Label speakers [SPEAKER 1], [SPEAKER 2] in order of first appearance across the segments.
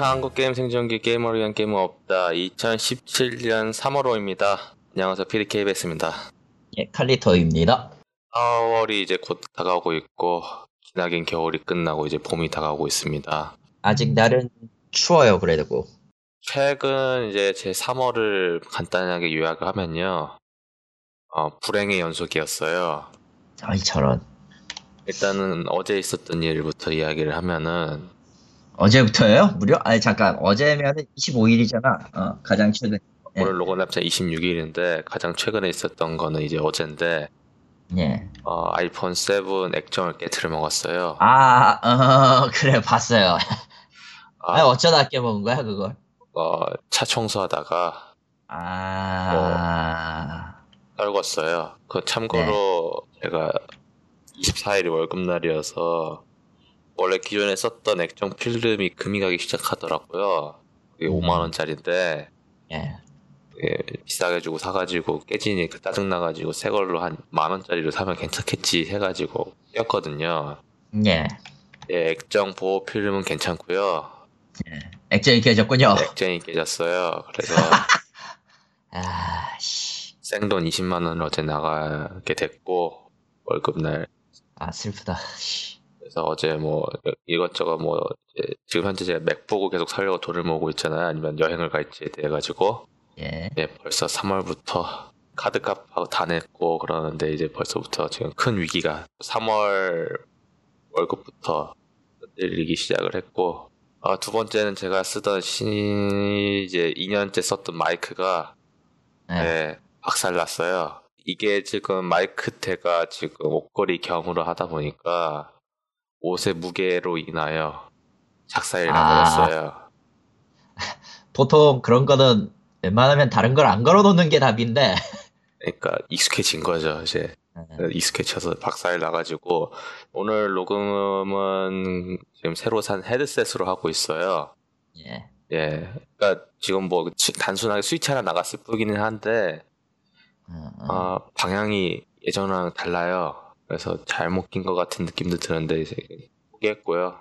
[SPEAKER 1] 행복한 한국 게임 생존기 게임을 위한 게임은 없다. 2017년 3월호입니다. 안녕하세요. PDKBS입니다.
[SPEAKER 2] 예, 칼리토입니다.
[SPEAKER 1] 4월이 이제 곧 다가오고 있고 기나긴 겨울이 끝나고 이제 봄이 다가오고 있습니다.
[SPEAKER 2] 아직 날은 추워요, 그래도.
[SPEAKER 1] 최근 이제 제 3월을 간단하게 요약을 하면요. 어, 불행의 연속이었어요.
[SPEAKER 2] 아이, 저런.
[SPEAKER 1] 일단은 어제 있었던 일부터 이야기를 하면은
[SPEAKER 2] 어제부터예요? 무려? 아니, 잠깐. 어제면 25일이잖아. 어, 가장 최근. 예.
[SPEAKER 1] 오늘 로고 납작 26일인데 가장 최근에 있었던 거는 이제 어젠데
[SPEAKER 2] 예.
[SPEAKER 1] 어, 아이폰 7 액정을 깨트려 먹었어요.
[SPEAKER 2] 아, 어, 그래, 봤어요.
[SPEAKER 1] 아,
[SPEAKER 2] 아, 어쩌다 깨먹은 거야, 그걸?
[SPEAKER 1] 어, 차 청소하다가
[SPEAKER 2] 아,
[SPEAKER 1] 떨궜어요. 그 참고로 제가 24일이 월급날이어서 원래 기존에 썼던 액정 필름이 금이 가기 시작하더라고요. 그게
[SPEAKER 2] 음.
[SPEAKER 1] 5만 원짜리인데
[SPEAKER 2] 예.
[SPEAKER 1] 예, 비싸게 주고 사가지고 깨지니 까 짜증나가지고 새 걸로 한 만 원짜리로 사면 괜찮겠지 해가지고 꼈거든요.
[SPEAKER 2] 예.
[SPEAKER 1] 예, 액정 보호 필름은 괜찮고요.
[SPEAKER 2] 액정이 깨졌군요.
[SPEAKER 1] 액정이 깨졌어요. 그래서
[SPEAKER 2] 아, 씨.
[SPEAKER 1] 생돈 20만 원을 어제 나가게 됐고 월급날
[SPEAKER 2] 아, 슬프다. 씨.
[SPEAKER 1] 그래서 어제 뭐 이것저것 뭐 지금 현재 제가 맥 보고 계속 살려고 돈을 모으고 있잖아요. 아니면 여행을 갈지에 대해 가지고
[SPEAKER 2] 예.
[SPEAKER 1] 예, 벌써 3월부터 카드값하고 다 냈고 그러는데 이제 벌써부터 지금 큰 위기가 3월 월급부터 들리기 시작을 했고 아, 두 번째는 제가 쓰던 신 이제 2년째 썼던 마이크가
[SPEAKER 2] 예.
[SPEAKER 1] 네, 박살났어요. 이게 지금 마이크 대가 지금 옷걸이 경으로 하다 보니까 옷의 무게로 인하여 작살이
[SPEAKER 2] 아.
[SPEAKER 1] 나버렸어요.
[SPEAKER 2] 보통 그런 거는 웬만하면 다른 걸 안 걸어놓는 게 답인데.
[SPEAKER 1] 그러니까 익숙해진 거죠, 이제.
[SPEAKER 2] 예.
[SPEAKER 1] 익숙해져서 박살 나가지고 오늘 녹음은 지금 새로 산 헤드셋으로 하고 있어요.
[SPEAKER 2] 예.
[SPEAKER 1] 예, 그러니까 지금 뭐 치- 단순하게 스위치 하나 나갔을 뿐이긴 한데
[SPEAKER 2] 어, 어.
[SPEAKER 1] 아, 방향이 예전랑 달라요. 그래서 잘못 낀 것 같은 느낌도 드는데 이제 포기했고요.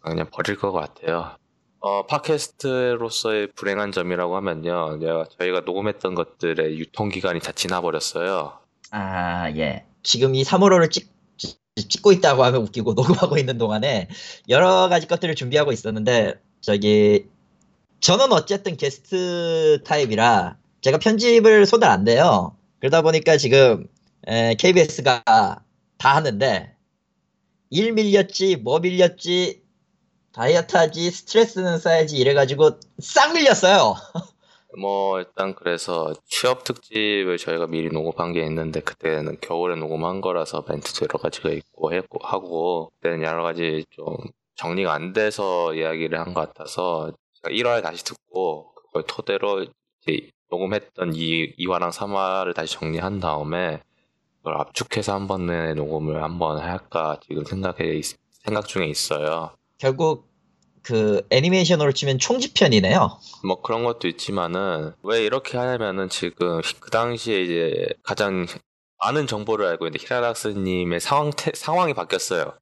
[SPEAKER 1] 그냥 버릴 것 같아요. 어, 팟캐스트로서의 불행한 점이라고 하면요. 저희가 녹음했던 것들의 유통기간이 다 지나버렸어요.
[SPEAKER 2] 아, 예. 지금 이 3월호를 찍, 찍- 찍고 있다고 하면 웃기고 녹음하고 있는 동안에 여러 가지 것들을 준비하고 있었는데, 저기, 저는 어쨌든 게스트 타입이라 제가 편집을 손을 안 대요. 그러다 보니까 지금 KBS가 다 하는데, 일 밀렸지, 뭐 밀렸지, 다이어트 하지, 스트레스는 쌓야지 이래가지고 싹 밀렸어요.
[SPEAKER 1] 뭐 일단 그래서 취업 특집을 저희가 미리 녹음한 게 있는데 그때는 겨울에 녹음한 거라서 멘트도 여러 가지가 있고 했고 하고 그때는 여러 가지 좀 정리가 안 돼서 이야기를 한 것 같아서 제가 1화에 다시 듣고 그걸 토대로 녹음했던 이 2화랑 3화를 다시 정리한 다음에 그걸 압축해서 한 번에 녹음을 한번 할까 지금 생각해 있- 생각 중에 있어요.
[SPEAKER 2] 결국 그 애니메이션으로 치면 총집편이네요.
[SPEAKER 1] 뭐 그런 것도 있지만은 왜 이렇게 하냐면은 지금 그 당시에 이제 가장 많은 정보를 알고 있는데 히라락스님의 상황 태- 상황이 바뀌었어요.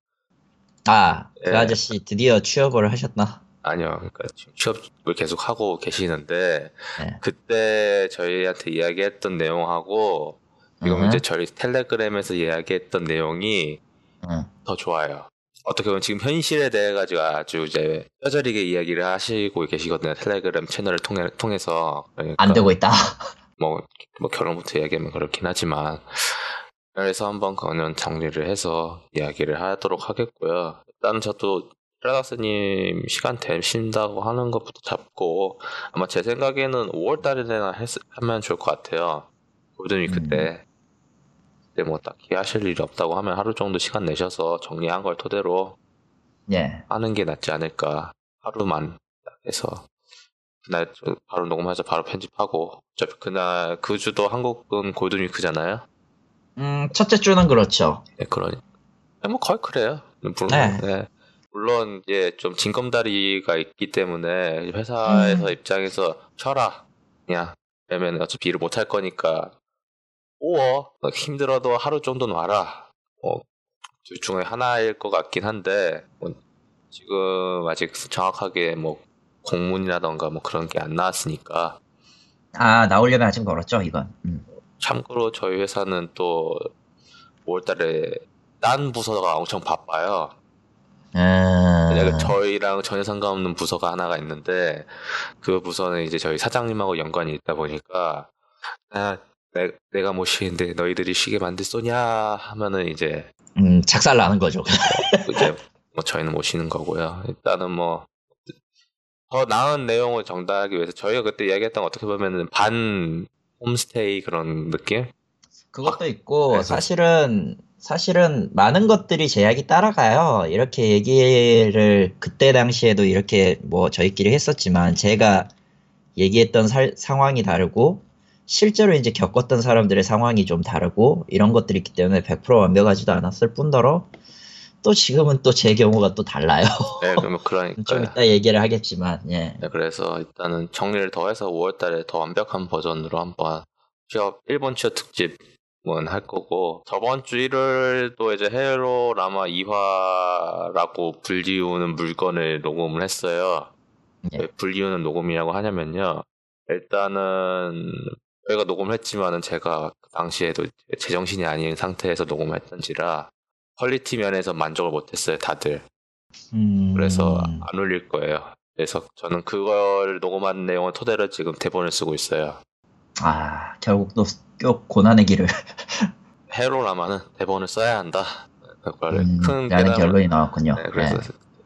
[SPEAKER 2] 아, 그
[SPEAKER 1] 예.
[SPEAKER 2] 아저씨 드디어 취업을 하셨나?
[SPEAKER 1] 아니요, 그러니까 취업을 계속 하고 계시는데
[SPEAKER 2] 네.
[SPEAKER 1] 그때 저희한테 이야기했던 내용하고 지금
[SPEAKER 2] 음.
[SPEAKER 1] 이제 저희 텔레그램에서 이야기했던 내용이
[SPEAKER 2] 응.
[SPEAKER 1] 더 좋아요. 어떻게 보면 지금 현실에 대해 가지고 아주 이제 뼈저리게 이야기를 하시고 계시거든요. 텔레그램 채널을 통해 통해서 그러니까
[SPEAKER 2] 안 되고 있다.
[SPEAKER 1] 뭐, 뭐 결혼부터 이야기하면 그렇긴 하지만 그래서 한번 그거는 정리를 해서 이야기를 하도록 하겠고요. 일단 저도 프라닥스님 시간 되신다고 하는 것부터 잡고 아마 제 생각에는 5월달에나 하면 좋을 것 같아요. 골든 위크 때. 그때 뭐 딱히 하실 일이 없다고 하면 하루 정도 시간 내셔서 정리한 걸 토대로
[SPEAKER 2] 예.
[SPEAKER 1] 하는 게 낫지 않을까. 하루만 딱 해서 그날 저 바로 녹음해서 바로 편집하고 어차피 그날 그 주도 한국은 골든 위크잖아요.
[SPEAKER 2] 음, 첫째 주는 그렇죠.
[SPEAKER 1] 네, 그러니 네, 뭐 거의 그래요. 물론
[SPEAKER 2] 네.
[SPEAKER 1] 네. 물론 이제 좀 징검다리가 있기 때문에 회사에서
[SPEAKER 2] 음.
[SPEAKER 1] 입장에서 쉬어라 그냥 그러면 어차피 일을 못 할 거니까 오워 힘들어도 하루 정도는 와라 뭐, 둘 중에 하나일 것 같긴 한데 뭐 지금 아직 정확하게 뭐 공문이라던가 뭐 그런 게 안 나왔으니까
[SPEAKER 2] 아 나오려면 아직 멀었죠 이건. 음.
[SPEAKER 1] 참고로 저희 회사는 또 5월달에 딴 부서가 엄청 바빠요.
[SPEAKER 2] 아,
[SPEAKER 1] 왜냐면 저희랑 전혀 상관없는 부서가 하나가 있는데 그 부서는 이제 저희 사장님하고 연관이 있다 보니까 아, 내, 내가 못 쉬는데 너희들이 쉬게 만들 쏘냐 하면은 이제
[SPEAKER 2] 음, 작살 나는 거죠.
[SPEAKER 1] 이제 뭐 저희는 못 쉬는 거고요. 일단은 뭐 더 나은 내용을 전달하기 위해서 저희가 그때 이야기했던 거 어떻게 보면은 반 홈스테이 그런 느낌?
[SPEAKER 2] 그것도 있고
[SPEAKER 1] 네,
[SPEAKER 2] 사실은 사실은 많은 것들이 제약이 따라가요. 이렇게 얘기를 그때 당시에도 이렇게 뭐 저희끼리 했었지만 제가 얘기했던 살- 상황이 다르고 실제로 이제 겪었던 사람들의 상황이 좀 다르고 이런 것들이 있기 때문에 100% 완벽하지도 않았을 뿐더러 또 지금은 또 제 경우가 또 달라요.
[SPEAKER 1] 네, 그러면 그러니까
[SPEAKER 2] 좀 이따 얘기를 하겠지만 예.
[SPEAKER 1] 네, 그래서 일단은 정리를 더 해서 5월달에 더 완벽한 버전으로 한번 취업 일본 취업 특집은 할 거고 저번 주 일요일도 이제 헤로 라마 2화라고 불리우는 물건을 녹음을 했어요.
[SPEAKER 2] 예.
[SPEAKER 1] 왜 불리우는 녹음이라고 하냐면요. 일단은 저희가 녹음을 했지만은 제가 그 당시에도 제정신이 아닌 상태에서 녹음을 했던지라 quality 면에서 만족을 못했어요, 다들.
[SPEAKER 2] 음,
[SPEAKER 1] 그래서 안 올릴 거예요. 그래서 저는 그걸 녹음한 내용을 토대로 지금 대본을 쓰고 있어요.
[SPEAKER 2] 아 결국 또꽤 고난의 길을
[SPEAKER 1] 헤로라마는 대본을 써야 한다. 그걸
[SPEAKER 2] 음,
[SPEAKER 1] 큰
[SPEAKER 2] 라는
[SPEAKER 1] 깨달음을
[SPEAKER 2] 결론이 나왔군요.
[SPEAKER 1] 네, 그래서
[SPEAKER 2] 예.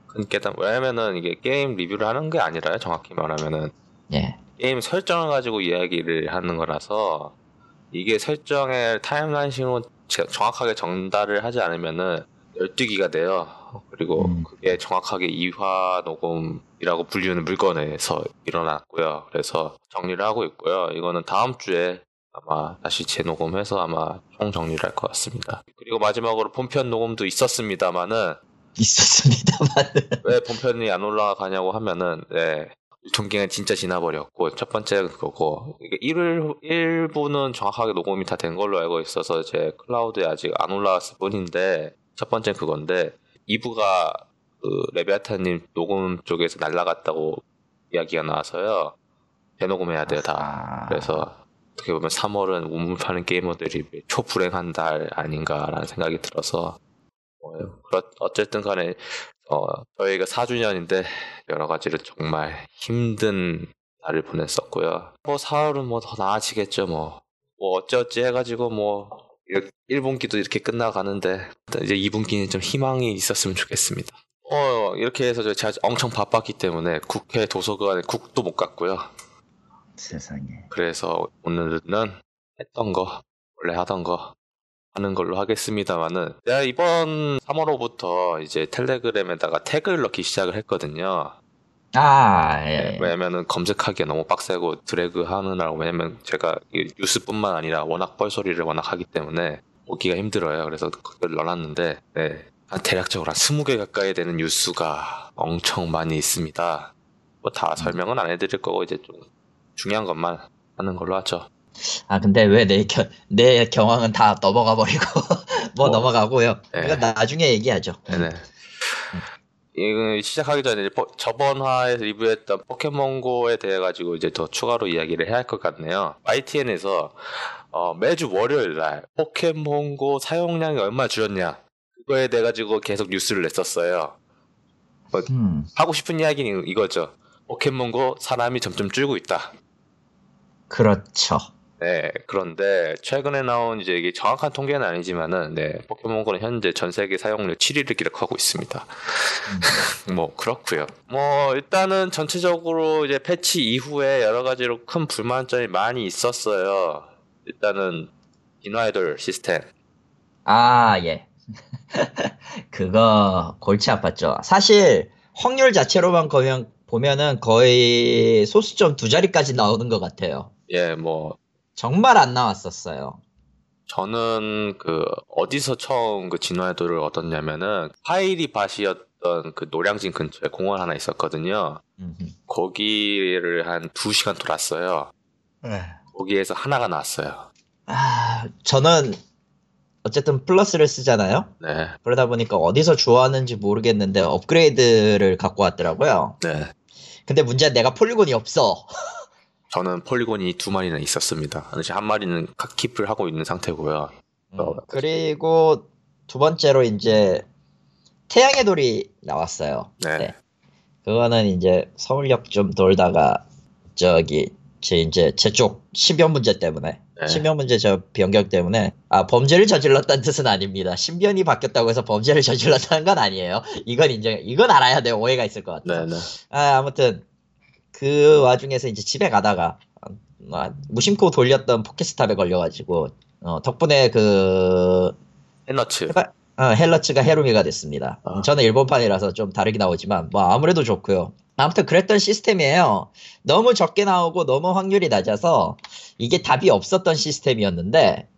[SPEAKER 1] 큰 깨달 왜냐면은 이게 게임 리뷰를 하는 게 아니라요. 정확히 말하면은
[SPEAKER 2] 예.
[SPEAKER 1] 게임 설정을 가지고 이야기를 하는 거라서 이게 설정을 타임라인식으로 제- 정확하게 전달을 하지 않으면은 12기가 돼요. 그리고
[SPEAKER 2] 음.
[SPEAKER 1] 그게 정확하게 2화 녹음이라고 불리우는 물건에서 일어났고요. 그래서 정리를 하고 있고요. 이거는 다음 주에 아마 다시 재녹음해서 아마 총 정리를 할 것 같습니다. 그리고 마지막으로 본편 녹음도 있었습니다만은
[SPEAKER 2] 있었습니다만.
[SPEAKER 1] 왜 본편이 안 올라가냐고 하면은 네 유통기한이 진짜 지나버렸고 첫 번째는 그거고 이게 1일 1부는 정확하게 녹음이 다 된 걸로 알고 있어서 제 클라우드에 아직 안 올라왔을 뿐인데 첫 번째는 그건데 2부가 그 레비아타님 녹음 쪽에서 날라갔다고 이야기가 나와서요. 재녹음해야 돼요 다.
[SPEAKER 2] 아,
[SPEAKER 1] 그래서 어떻게 보면 3월은 우물 파는 게이머들이 초불행한 달 아닌가라는 생각이 들어서 뭐, 그렇- 어쨌든 간에 어, 저희가 4주년인데 여러 가지로 정말 힘든 날을 보냈었고요. 뭐 4월은 뭐 더 나아지겠죠 뭐. 뭐 어찌어찌 해가지고 뭐 1분기도 이렇게 끝나가는데 이제 2분기는 좀 희망이 있었으면 좋겠습니다. 어 이렇게 해서 제가 엄청 바빴기 때문에 국회 도서관에 국도 못 갔고요.
[SPEAKER 2] 세상에.
[SPEAKER 1] 그래서 오늘은 했던 거 원래 하던 거 하는 걸로 하겠습니다만은 내가 이번 3월호부터 이제 텔레그램에다가 태그를 넣기 시작을 했거든요.
[SPEAKER 2] 아,
[SPEAKER 1] 네,
[SPEAKER 2] 예.
[SPEAKER 1] 왜냐면은 검색하기가 너무 빡세고 드래그 하느라고 왜냐면 제가 이 뉴스뿐만 아니라 워낙 뻘소리를 워낙 하기 때문에 보기가 힘들어요. 그래서 그걸 넣어놨는데 네, 한 대략적으로 한 20개 가까이 되는 뉴스가 엄청 많이 있습니다. 뭐 다 설명은 안 해드릴 거고 이제 좀 중요한 것만 하는 걸로 하죠.
[SPEAKER 2] 아, 근데 왜내내 경황은 다 넘어가 버리고 뭐
[SPEAKER 1] 어.
[SPEAKER 2] 넘어가고요.
[SPEAKER 1] 네.
[SPEAKER 2] 나중에 얘기하죠.
[SPEAKER 1] 네네. 이거 시작하기 전에 저번 화에서 리뷰했던 포켓몬고에 대해 가지고 이제 더 추가로 이야기를 해야 할 것 같네요. ITN에서 어, 매주 월요일 날 포켓몬고 사용량이 얼마 줄었냐 그거에 대해 가지고 계속 뉴스를 냈었어요.
[SPEAKER 2] 음,
[SPEAKER 1] 하고 싶은 이야기는 이거죠. 포켓몬고 사람이 점점 줄고 있다.
[SPEAKER 2] 그렇죠.
[SPEAKER 1] 네, 그런데 최근에 나온 이제 이게 정확한 통계는 아니지만은 네, 포켓몬고는 현재 전 세계 사용률 7위를 기록하고 있습니다. 뭐 그렇고요. 뭐 일단은 전체적으로 이제 패치 이후에 여러 가지로 큰 불만점이 많이 있었어요. 일단은 인화이돌 시스템.
[SPEAKER 2] 아, 예. 그거 골치 아팠죠. 사실 확률 자체로만 보면 보면은 거의 소수점 두 자리까지 나오는 것 같아요.
[SPEAKER 1] 예, 뭐
[SPEAKER 2] 정말 안 나왔었어요.
[SPEAKER 1] 저는 그 어디서 처음 그 진화이돌을 얻었냐면은 파이리 밭이었던 그 노량진 근처에 공원 하나 있었거든요.
[SPEAKER 2] 음흠.
[SPEAKER 1] 거기를 한두 시간 돌았어요. 거기에서 하나가 나왔어요.
[SPEAKER 2] 아, 저는 어쨌든 플러스를 쓰잖아요.
[SPEAKER 1] 네,
[SPEAKER 2] 그러다 보니까 어디서 주워왔는지 모르겠는데 업그레이드를 갖고 왔더라고요.
[SPEAKER 1] 네.
[SPEAKER 2] 근데 문제는 내가 폴리곤이 없어.
[SPEAKER 1] 저는 폴리곤이 두 마리나 있었습니다. 한 마리는 킵을 하고 있는 상태고요. 어,
[SPEAKER 2] 그리고 두 번째로 이제 태양의 돌이 나왔어요.
[SPEAKER 1] 네.
[SPEAKER 2] 네. 그거는 이제 서울역 좀 돌다가 저기 제 이제 제쪽 심변 문제 때문에
[SPEAKER 1] 네.
[SPEAKER 2] 심변 문제 저 변경 때문에 아 범죄를 저질렀다는 뜻은 아닙니다. 신변이 바뀌었다고 해서 범죄를 저질렀다는 건 아니에요. 이건 인정. 이건 알아야 돼. 오해가 있을 것 같아.
[SPEAKER 1] 네, 네.
[SPEAKER 2] 아 아무튼 그 와중에서 이제 집에 가다가 아, 무심코 돌렸던 포켓스탑에 걸려가지고 어, 덕분에 그
[SPEAKER 1] 해너츠.
[SPEAKER 2] 해봐- 어, 헬러츠가 헤루미가 됐습니다.
[SPEAKER 1] 아.
[SPEAKER 2] 음, 저는 일본판이라서 좀 다르게 나오지만 뭐 아무래도 좋고요. 아무튼 그랬던 시스템이에요. 너무 적게 나오고 너무 확률이 낮아서 이게 답이 없었던 시스템이었는데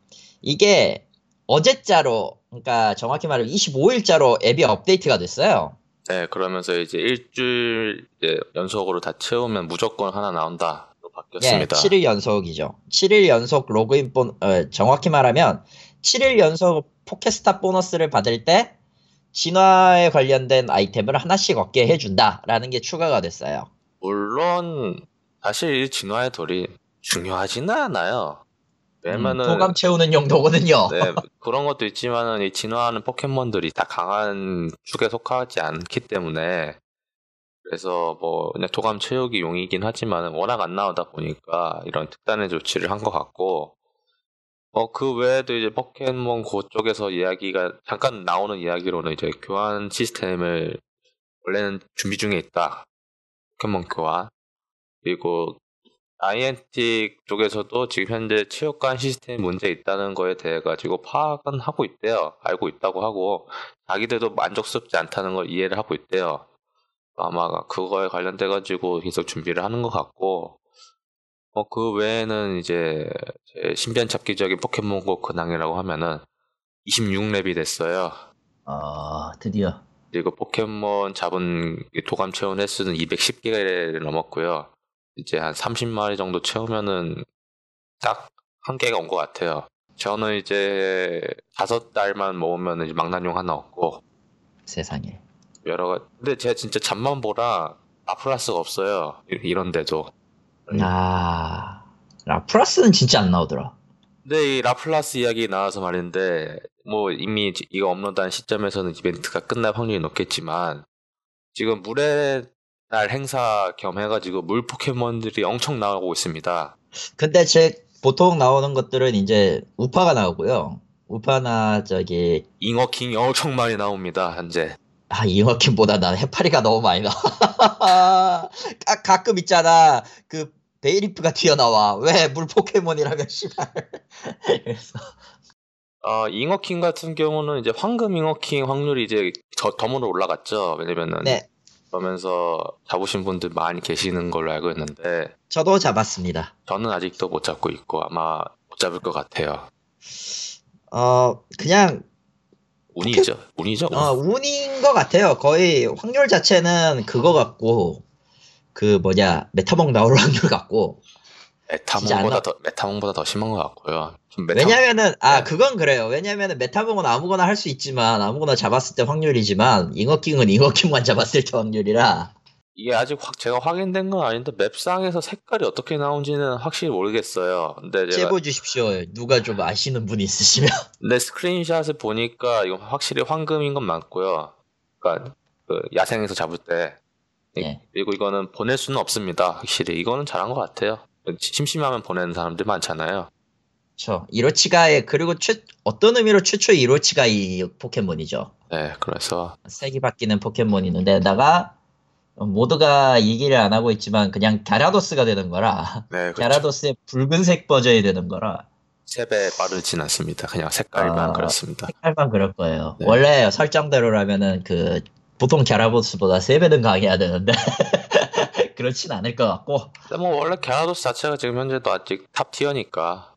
[SPEAKER 2] 이게 어제자로 그러니까 정확히 말하면 25일자로 앱이 업데이트가 됐어요.
[SPEAKER 1] 네, 그러면서 이제 일주일 연속으로 다 채우면 무조건 하나 나온다. 로
[SPEAKER 2] 예,
[SPEAKER 1] 바뀌었습니다.
[SPEAKER 2] 7일 연속이죠. 7일 연속 로그인 본 어, 정확히 말하면 7일 연속 포켓스탑 보너스를 받을 때 진화에 관련된 아이템을 하나씩 얻게 해준다라는 게 추가가 됐어요.
[SPEAKER 1] 물론 사실 이 진화의 돌이 중요하지는 않아요. 왜냐면은
[SPEAKER 2] 음, 도감 채우는 용도거든요.
[SPEAKER 1] 네, 그런 것도 있지만은 이 진화하는 포켓몬들이 다 강한 축에 속하지 않기 때문에 그래서 뭐 그냥 도감 채우기 용이긴 하지만 워낙 안 나오다 보니까 이런 특단의 조치를 한 것 같고 어 그 외에도 이제 포켓몬 고 쪽에서 이야기가 잠깐 나오는 이야기로는 이제 교환 시스템을 원래는 준비 중에 있다 포켓몬 교환 그리고 INT 쪽에서도 지금 현재 체육관 시스템 문제 있다는 거에 대해 가지고 파악은 하고 있대요. 알고 있다고 하고 자기들도 만족스럽지 않다는 걸 이해를 하고 있대요. 아마 그거에 관련돼 가지고 계속 준비를 하는 것 같고 어, 그 외에는 이제 제 신변 잡기적인 포켓몬고 근황이라고 하면은 26렙이 됐어요.
[SPEAKER 2] 아 드디어
[SPEAKER 1] 그리고 포켓몬 잡은 도감 채운 횟수는 210개를 넘었고요. 이제 한 30마리 정도 채우면은 딱 한개가 온 것 같아요. 저는 이제 다섯 달만 모으면 이제 망나뇽 하나 얻고
[SPEAKER 2] 세상에.
[SPEAKER 1] 여러 가지. 근데 제가 진짜 잠만 보라 아플라스가 없어요. 이- 이런데도.
[SPEAKER 2] 아 라플라스는 진짜 안 나오더라.
[SPEAKER 1] 근데 이 라플라스 이야기 나와서 말인데 뭐 이미 지- 이거 업로드한 시점에서는 이벤트가 끝날 확률이 높겠지만 지금 물의 날 행사 겸 해가지고 물 포켓몬들이 엄청 나오고 있습니다.
[SPEAKER 2] 근데 제 보통 나오는 것들은 이제 우파가 나오고요. 우파나 저기
[SPEAKER 1] 잉어킹이 엄청 많이 나옵니다 현재.
[SPEAKER 2] 아 잉어킹보다 난 해파리가 너무 많이 나와. 가, 가끔 있잖아 그 베이리프가 튀어나와 왜 물 포켓몬이라면 씨발. 그래서
[SPEAKER 1] 어, 잉어킹 같은 경우는 이제 황금 잉어킹 확률이 이제 더 덤으로 올라갔죠. 왜냐면은
[SPEAKER 2] 네
[SPEAKER 1] 그러면서 잡으신 분들 많이 계시는 걸로 알고 있는데
[SPEAKER 2] 저도 잡았습니다.
[SPEAKER 1] 저는 아직도 못 잡고 있고 아마 못 잡을 것 같아요.
[SPEAKER 2] 어 그냥
[SPEAKER 1] 운이죠. 운이죠. 운.
[SPEAKER 2] 어, 운인 것 같아요. 거의 확률 자체는 그거 같고 그 뭐냐 메타몽 나올 확률 같고
[SPEAKER 1] 메타몽보다
[SPEAKER 2] 나-
[SPEAKER 1] 더 메타몽보다 더 심한 것 같고요. 좀 메타...
[SPEAKER 2] 왜냐면은 아
[SPEAKER 1] 네.
[SPEAKER 2] 그건 그래요. 왜냐면은 메타몽은 아무거나 할 수 있지만 아무거나 잡았을 때 확률이지만 잉어킹은 잉어킹만 잡았을 때 확률이라
[SPEAKER 1] 이게 아직 확 제가 확인된 건 아닌데 맵상에서 색깔이 어떻게 나온지는 확실히 모르겠어요. 근데 제가
[SPEAKER 2] 제보 주십시오. 누가 좀 아시는 분이 있으시면
[SPEAKER 1] 내 스크린샷을 보니까 이거 확실히 황금인 건 맞고요. 그러니까 그 야생에서 잡을 때
[SPEAKER 2] 네.
[SPEAKER 1] 그리고 이거는 보낼 수는 없습니다. 확실히 이거는 잘한 것 같아요. 심심하면 보내는 사람들 많잖아요.
[SPEAKER 2] 저 이로치가의 그리고 최, 어떤 의미로 최초 이로치가 이 포켓몬이죠.
[SPEAKER 1] 네, 그래서
[SPEAKER 2] 색이 바뀌는 포켓몬이 있는데다가 모두가 얘기를 안 하고 있지만 그냥 갸라도스가 되는 거라
[SPEAKER 1] 네, 그렇죠.
[SPEAKER 2] 갸라도스의 붉은색 버전이 되는 거라
[SPEAKER 1] 세배 빠르진 않습니다. 그냥 색깔만
[SPEAKER 2] 아.
[SPEAKER 1] 그렇습니다.
[SPEAKER 2] 색깔만 그럴 거예요.
[SPEAKER 1] 네.
[SPEAKER 2] 원래 설정대로라면은 그 보통 갸라도스보다 3배는 강해야 되는데 그렇진 않을 것 같고
[SPEAKER 1] 뭐 원래 갸라도스 자체가 지금 현재도 아직 top tier니까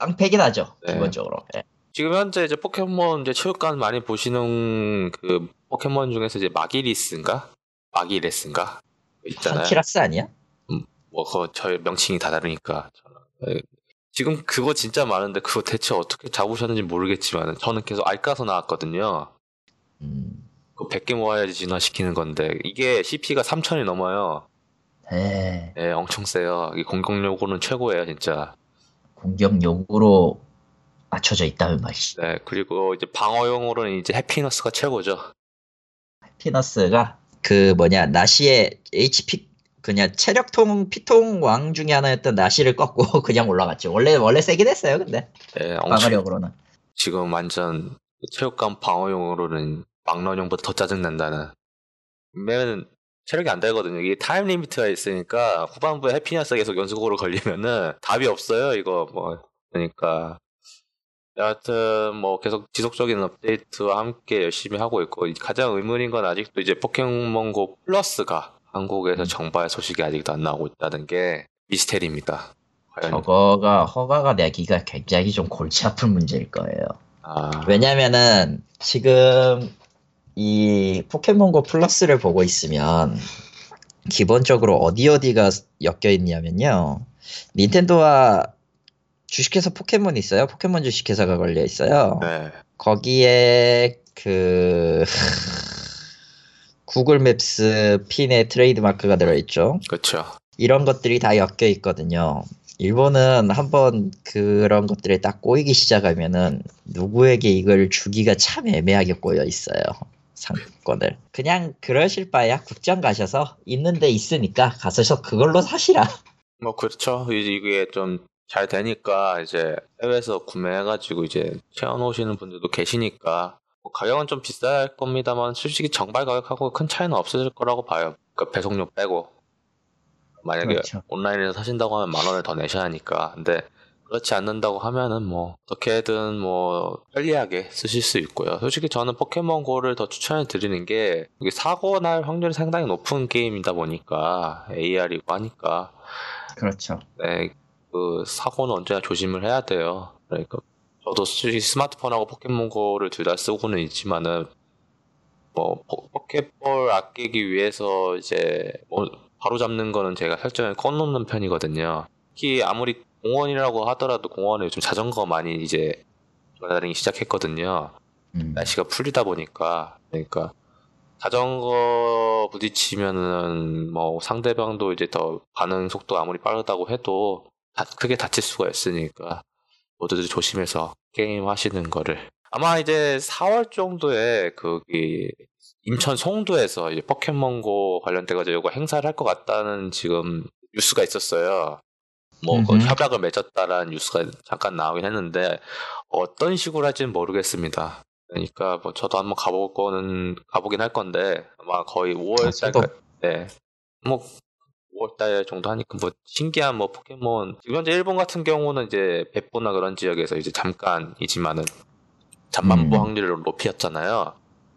[SPEAKER 2] 깡패긴 하죠
[SPEAKER 1] 네.
[SPEAKER 2] 기본적으로. 예.
[SPEAKER 1] 지금 현재 이제 포켓몬 이제 체육관 많이 보시는 그 포켓몬 중에서 이제 마기리스인가 마기레스인가 있잖아요.
[SPEAKER 2] 한키라스 아니야?
[SPEAKER 1] 뭐, 그, 저의 명칭이 다 다르니까. 저는. 네, 지금 그거 진짜 많은데 그거 대체 어떻게 잡으셨는지 모르겠지만 저는 계속 알까서 나왔거든요.
[SPEAKER 2] 음,
[SPEAKER 1] 그 100개 모아야지 진화시키는 건데 이게 CP가 3000이 넘어요.
[SPEAKER 2] 에,
[SPEAKER 1] 예, 엄청 세요. 이 공격력으로는 최고예요, 진짜.
[SPEAKER 2] 공격용으로 맞춰져 있다면 말이지.
[SPEAKER 1] 네, 그리고 이제 방어용으로는 이제 해피너스가 최고죠.
[SPEAKER 2] 피너스가 그 뭐냐 나시의 HP 그냥 체력통 피통 왕 중에 하나였던 나시를 꺾고 그냥 올라갔죠. 원래 원래 세긴 했어요, 근데
[SPEAKER 1] 예,
[SPEAKER 2] 방어력으로는.
[SPEAKER 1] 지금 완전 체육관 방어용으로는 막론용보다 더 짜증난다는. 왜냐면 체력이 안 되거든요. 이게 time limit가 있으니까 후반부에 해피너스 계속 연속으로 걸리면은 답이 없어요. 이거 뭐 그러니까 여하튼 뭐 계속 지속적인 업데이트와 함께 열심히 하고 있고 가장 의문인 건 아직도 이제 포켓몬고 플러스가 한국에서 정발 소식이 아직도 안 나오고 있다는 게 미스테리입니다. 과연
[SPEAKER 2] 저거가 허가가 내기가 굉장히 좀 골치 아픈 문제일 거예요.
[SPEAKER 1] 아,
[SPEAKER 2] 왜냐면은 지금 이 포켓몬고 플러스를 보고 있으면 기본적으로 어디 어디가 엮여 있냐면요. 닌텐도와 주식회사 포켓몬 있어요. 포켓몬 주식회사가 걸려 있어요.
[SPEAKER 1] 네.
[SPEAKER 2] 거기에 그 구글 맵스 핀의 트레이드 마크가 들어 있죠.
[SPEAKER 1] 그렇죠.
[SPEAKER 2] 이런 것들이 다 엮여 있거든요. 일본은 한번 그런 것들에 딱 꼬이기 시작하면은 누구에게 이걸 주기가 참 애매하게 꼬여 있어요. 상권을. 그냥 그러실 바에야 국장 가셔서 있는데 있으니까 가서 그걸로 사시라.
[SPEAKER 1] 뭐 그렇죠. 이게 좀 잘 되니까 이제 해외에서 구매해가지고 이제 채워놓으시는 분들도 계시니까 뭐 가격은 좀 비쌀 겁니다만 솔직히 정발 가격하고 큰 차이는 없어질 거라고 봐요. 그 배송료 빼고 만약에
[SPEAKER 2] 그렇죠.
[SPEAKER 1] 온라인에서 사신다고 하면 만 원을 더 내셔야 하니까 근데 그렇지 않는다고 하면은 뭐 어떻게든 뭐 편리하게 쓰실 수 있고요. 솔직히 저는 포켓몬고를 더 추천해 드리는 게 사고 날 확률이 상당히 높은 게임이다 보니까 AR이고 하니까
[SPEAKER 2] 그렇죠.
[SPEAKER 1] 네, 그 사고는 언제나 조심을 해야 돼요. 그러니까 저도 솔직히 스마트폰하고 포켓몬고를 둘 다 쓰고는 있지만은 뭐 포, 포켓볼 아끼기 위해서 이제 뭐 바로 잡는 거는 제가 설정을 꺼놓는 편이거든요. 특히 아무리 공원이라고 하더라도 공원에 요즘 자전거 많이 이제 돌아다니기 시작했거든요.
[SPEAKER 2] 음.
[SPEAKER 1] 날씨가 풀리다 보니까 그러니까 자전거 부딪히면은 뭐 상대방도 이제 더 반응 속도가 아무리 빠르다고 해도 다 크게 다칠 수가 있으니까 모두들 조심해서 게임 하시는 거를 아마 이제 4월 정도에 거기 인천 송도에서 이제 포켓몬고 관련돼 가지고 이거 행사를 할 것 같다는 지금 뉴스가 있었어요. 뭐 그. 협약을 맺었다라는 뉴스가 잠깐 나오긴 했는데 어떤 식으로 할지는 모르겠습니다. 그러니까 뭐 저도 한번 가볼 거는 가보긴 할 건데 아마 거의 5월
[SPEAKER 2] 아.
[SPEAKER 1] 달까지 네. 뭐 5월 달 정도 하니까 뭐 신기한 뭐 포켓몬 지금 현재 일본 같은 경우는 이제 백보나 그런 지역에서 이제 잠깐이지만은 잠만보
[SPEAKER 2] 음.
[SPEAKER 1] 확률을 높이었잖아요.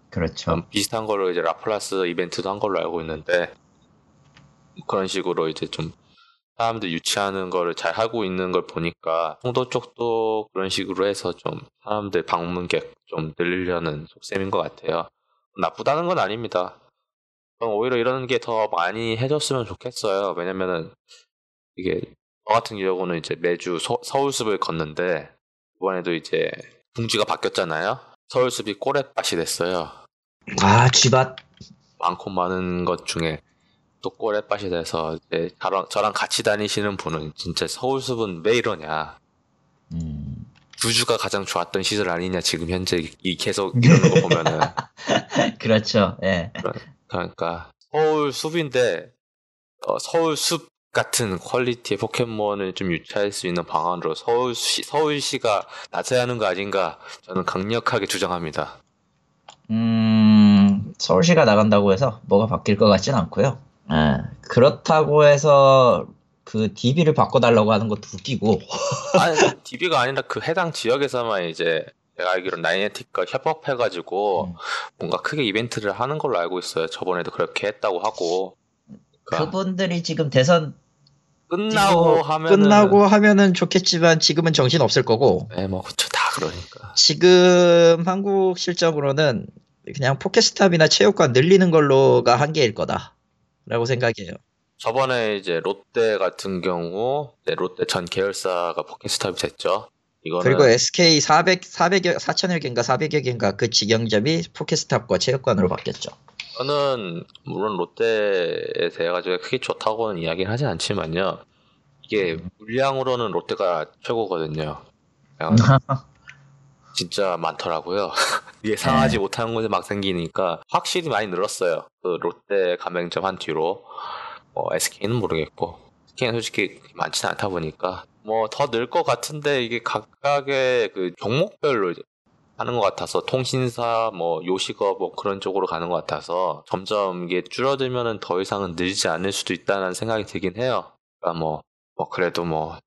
[SPEAKER 2] 그렇죠.
[SPEAKER 1] 음, 비슷한 걸로 이제 라플라스 이벤트도 한 걸로 알고 있는데 그런 식으로 이제 좀 사람들 유치하는 거를 잘 하고 있는 걸 보니까 송도 쪽도 그런 식으로 해서 좀 사람들 방문객 좀 늘리려는 속셈인 것 같아요. 나쁘다는 건 아닙니다. 오히려 이런 게 더 많이 해줬으면 좋겠어요. 왜냐면은 이게 저 같은 경우는 이제 매주 서, 서울숲을 걷는데 이번에도 이제 둥지가 바뀌었잖아요. 서울숲이 꼬레밭이 됐어요.
[SPEAKER 2] 아 쥐밭.
[SPEAKER 1] 많고 많은 것 중에 또 꼬레밭이 돼서 이제 저랑, 저랑 같이 다니시는 분은 진짜 서울숲은 왜 이러냐
[SPEAKER 2] 음.
[SPEAKER 1] 주주가 가장 좋았던 시절 아니냐 지금 현재 이 계속 이러는 거 보면은
[SPEAKER 2] 그렇죠. 예.
[SPEAKER 1] 그러니까 서울 숲인데 어, 서울 숲 같은 퀄리티의 포켓몬을 좀 유치할 수 있는 방안으로 서울시, 서울시가 나서야 하는 거 아닌가 저는 강력하게 주장합니다.
[SPEAKER 2] 음, 서울시가 나간다고 해서 뭐가 바뀔 것 같진 않고요. 예, 그렇다고 해서 그 DB를 바꿔달라고 하는 것도 웃기고.
[SPEAKER 1] 아니 DB가 아니라 그 해당 지역에서만 이제 제가 알기로 나이네틱과 협업해가지고
[SPEAKER 2] 음.
[SPEAKER 1] 뭔가 크게 이벤트를 하는 걸로 알고 있어요. 저번에도 그렇게 했다고 하고. 그러니까
[SPEAKER 2] 그분들이 지금 대선
[SPEAKER 1] 끝나고 하면은
[SPEAKER 2] 끝나고 하면은 좋겠지만 지금은 정신 없을 거고
[SPEAKER 1] 네, 뭐 그쵸 다 그러니까.
[SPEAKER 2] 지금 한국 실적으로는 그냥 포켓스탑이나 체육관 늘리는 걸로가 한계일 거다 라고 생각해요.
[SPEAKER 1] 저번에 이제 롯데 같은 경우 네, 롯데 전 계열사가 포켓스톱이 됐죠. 이거는
[SPEAKER 2] 그리고 SK 400, 400여, 4천여 개인가 400여 개인가 그 직영점이 포켓스탑과 체육관으로 바뀌었죠.
[SPEAKER 1] 저는 물론 롯데에 대해 가지고 크게 좋다고는 이야기는 하진 않지만요. 이게 물량으로는 롯데가 최고거든요. 진짜 많더라고요. 예상하지
[SPEAKER 2] 네.
[SPEAKER 1] 못한 곳에 막 생기니까 확실히 많이 늘었어요. 그 롯데 가맹점 한 뒤로 뭐 SK는 모르겠고 SK는 솔직히 많지는 않다 보니까 뭐 더 늘 것 같은데 이게 각각의 그 종목별로 이제 하는 것 같아서 통신사 뭐 요식업 뭐 그런 쪽으로 가는 것 같아서 점점 이게 줄어들면은 더 이상은 늘지 않을 수도 있다는 생각이 들긴 해요. 그러니까 뭐, 뭐 그래도 뭐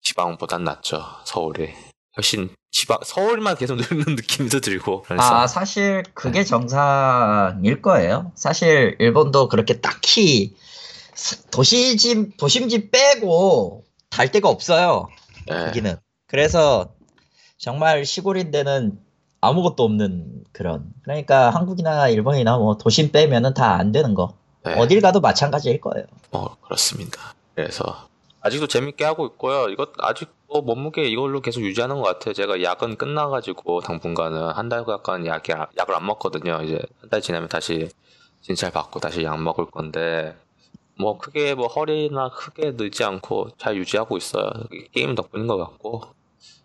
[SPEAKER 1] 지방보단 낫죠 서울이 훨씬 지방 서울만 계속 늘는 느낌도 들고 그래서
[SPEAKER 2] 아, 사실 그게 정상일 거예요. 사실 일본도 그렇게 딱히 도시집, 도심집 빼고 달 데가 없어요.
[SPEAKER 1] 예,
[SPEAKER 2] 여기는. 그래서 정말 시골인 데는 아무것도 없는 그런. 그러니까 한국이나 일본이나 뭐 도심 빼면은 다 안 되는 거.
[SPEAKER 1] 예,
[SPEAKER 2] 어딜 가도 마찬가지일 거예요.
[SPEAKER 1] 뭐 그렇습니다. 그래서 아직도 재밌게 하고 있고요. 이것 아직도 몸무게 이걸로 계속 유지하는 것 같아요. 제가 약은 끝나가지고 당분간은 한 달간 약 약을 안 먹거든요. 이제 한 달 지나면 다시 진찰 받고 다시 약 먹을 건데 뭐 크게 뭐 허리나 크게 늘지 않고 잘 유지하고 있어요. 게임 덕분인 것 같고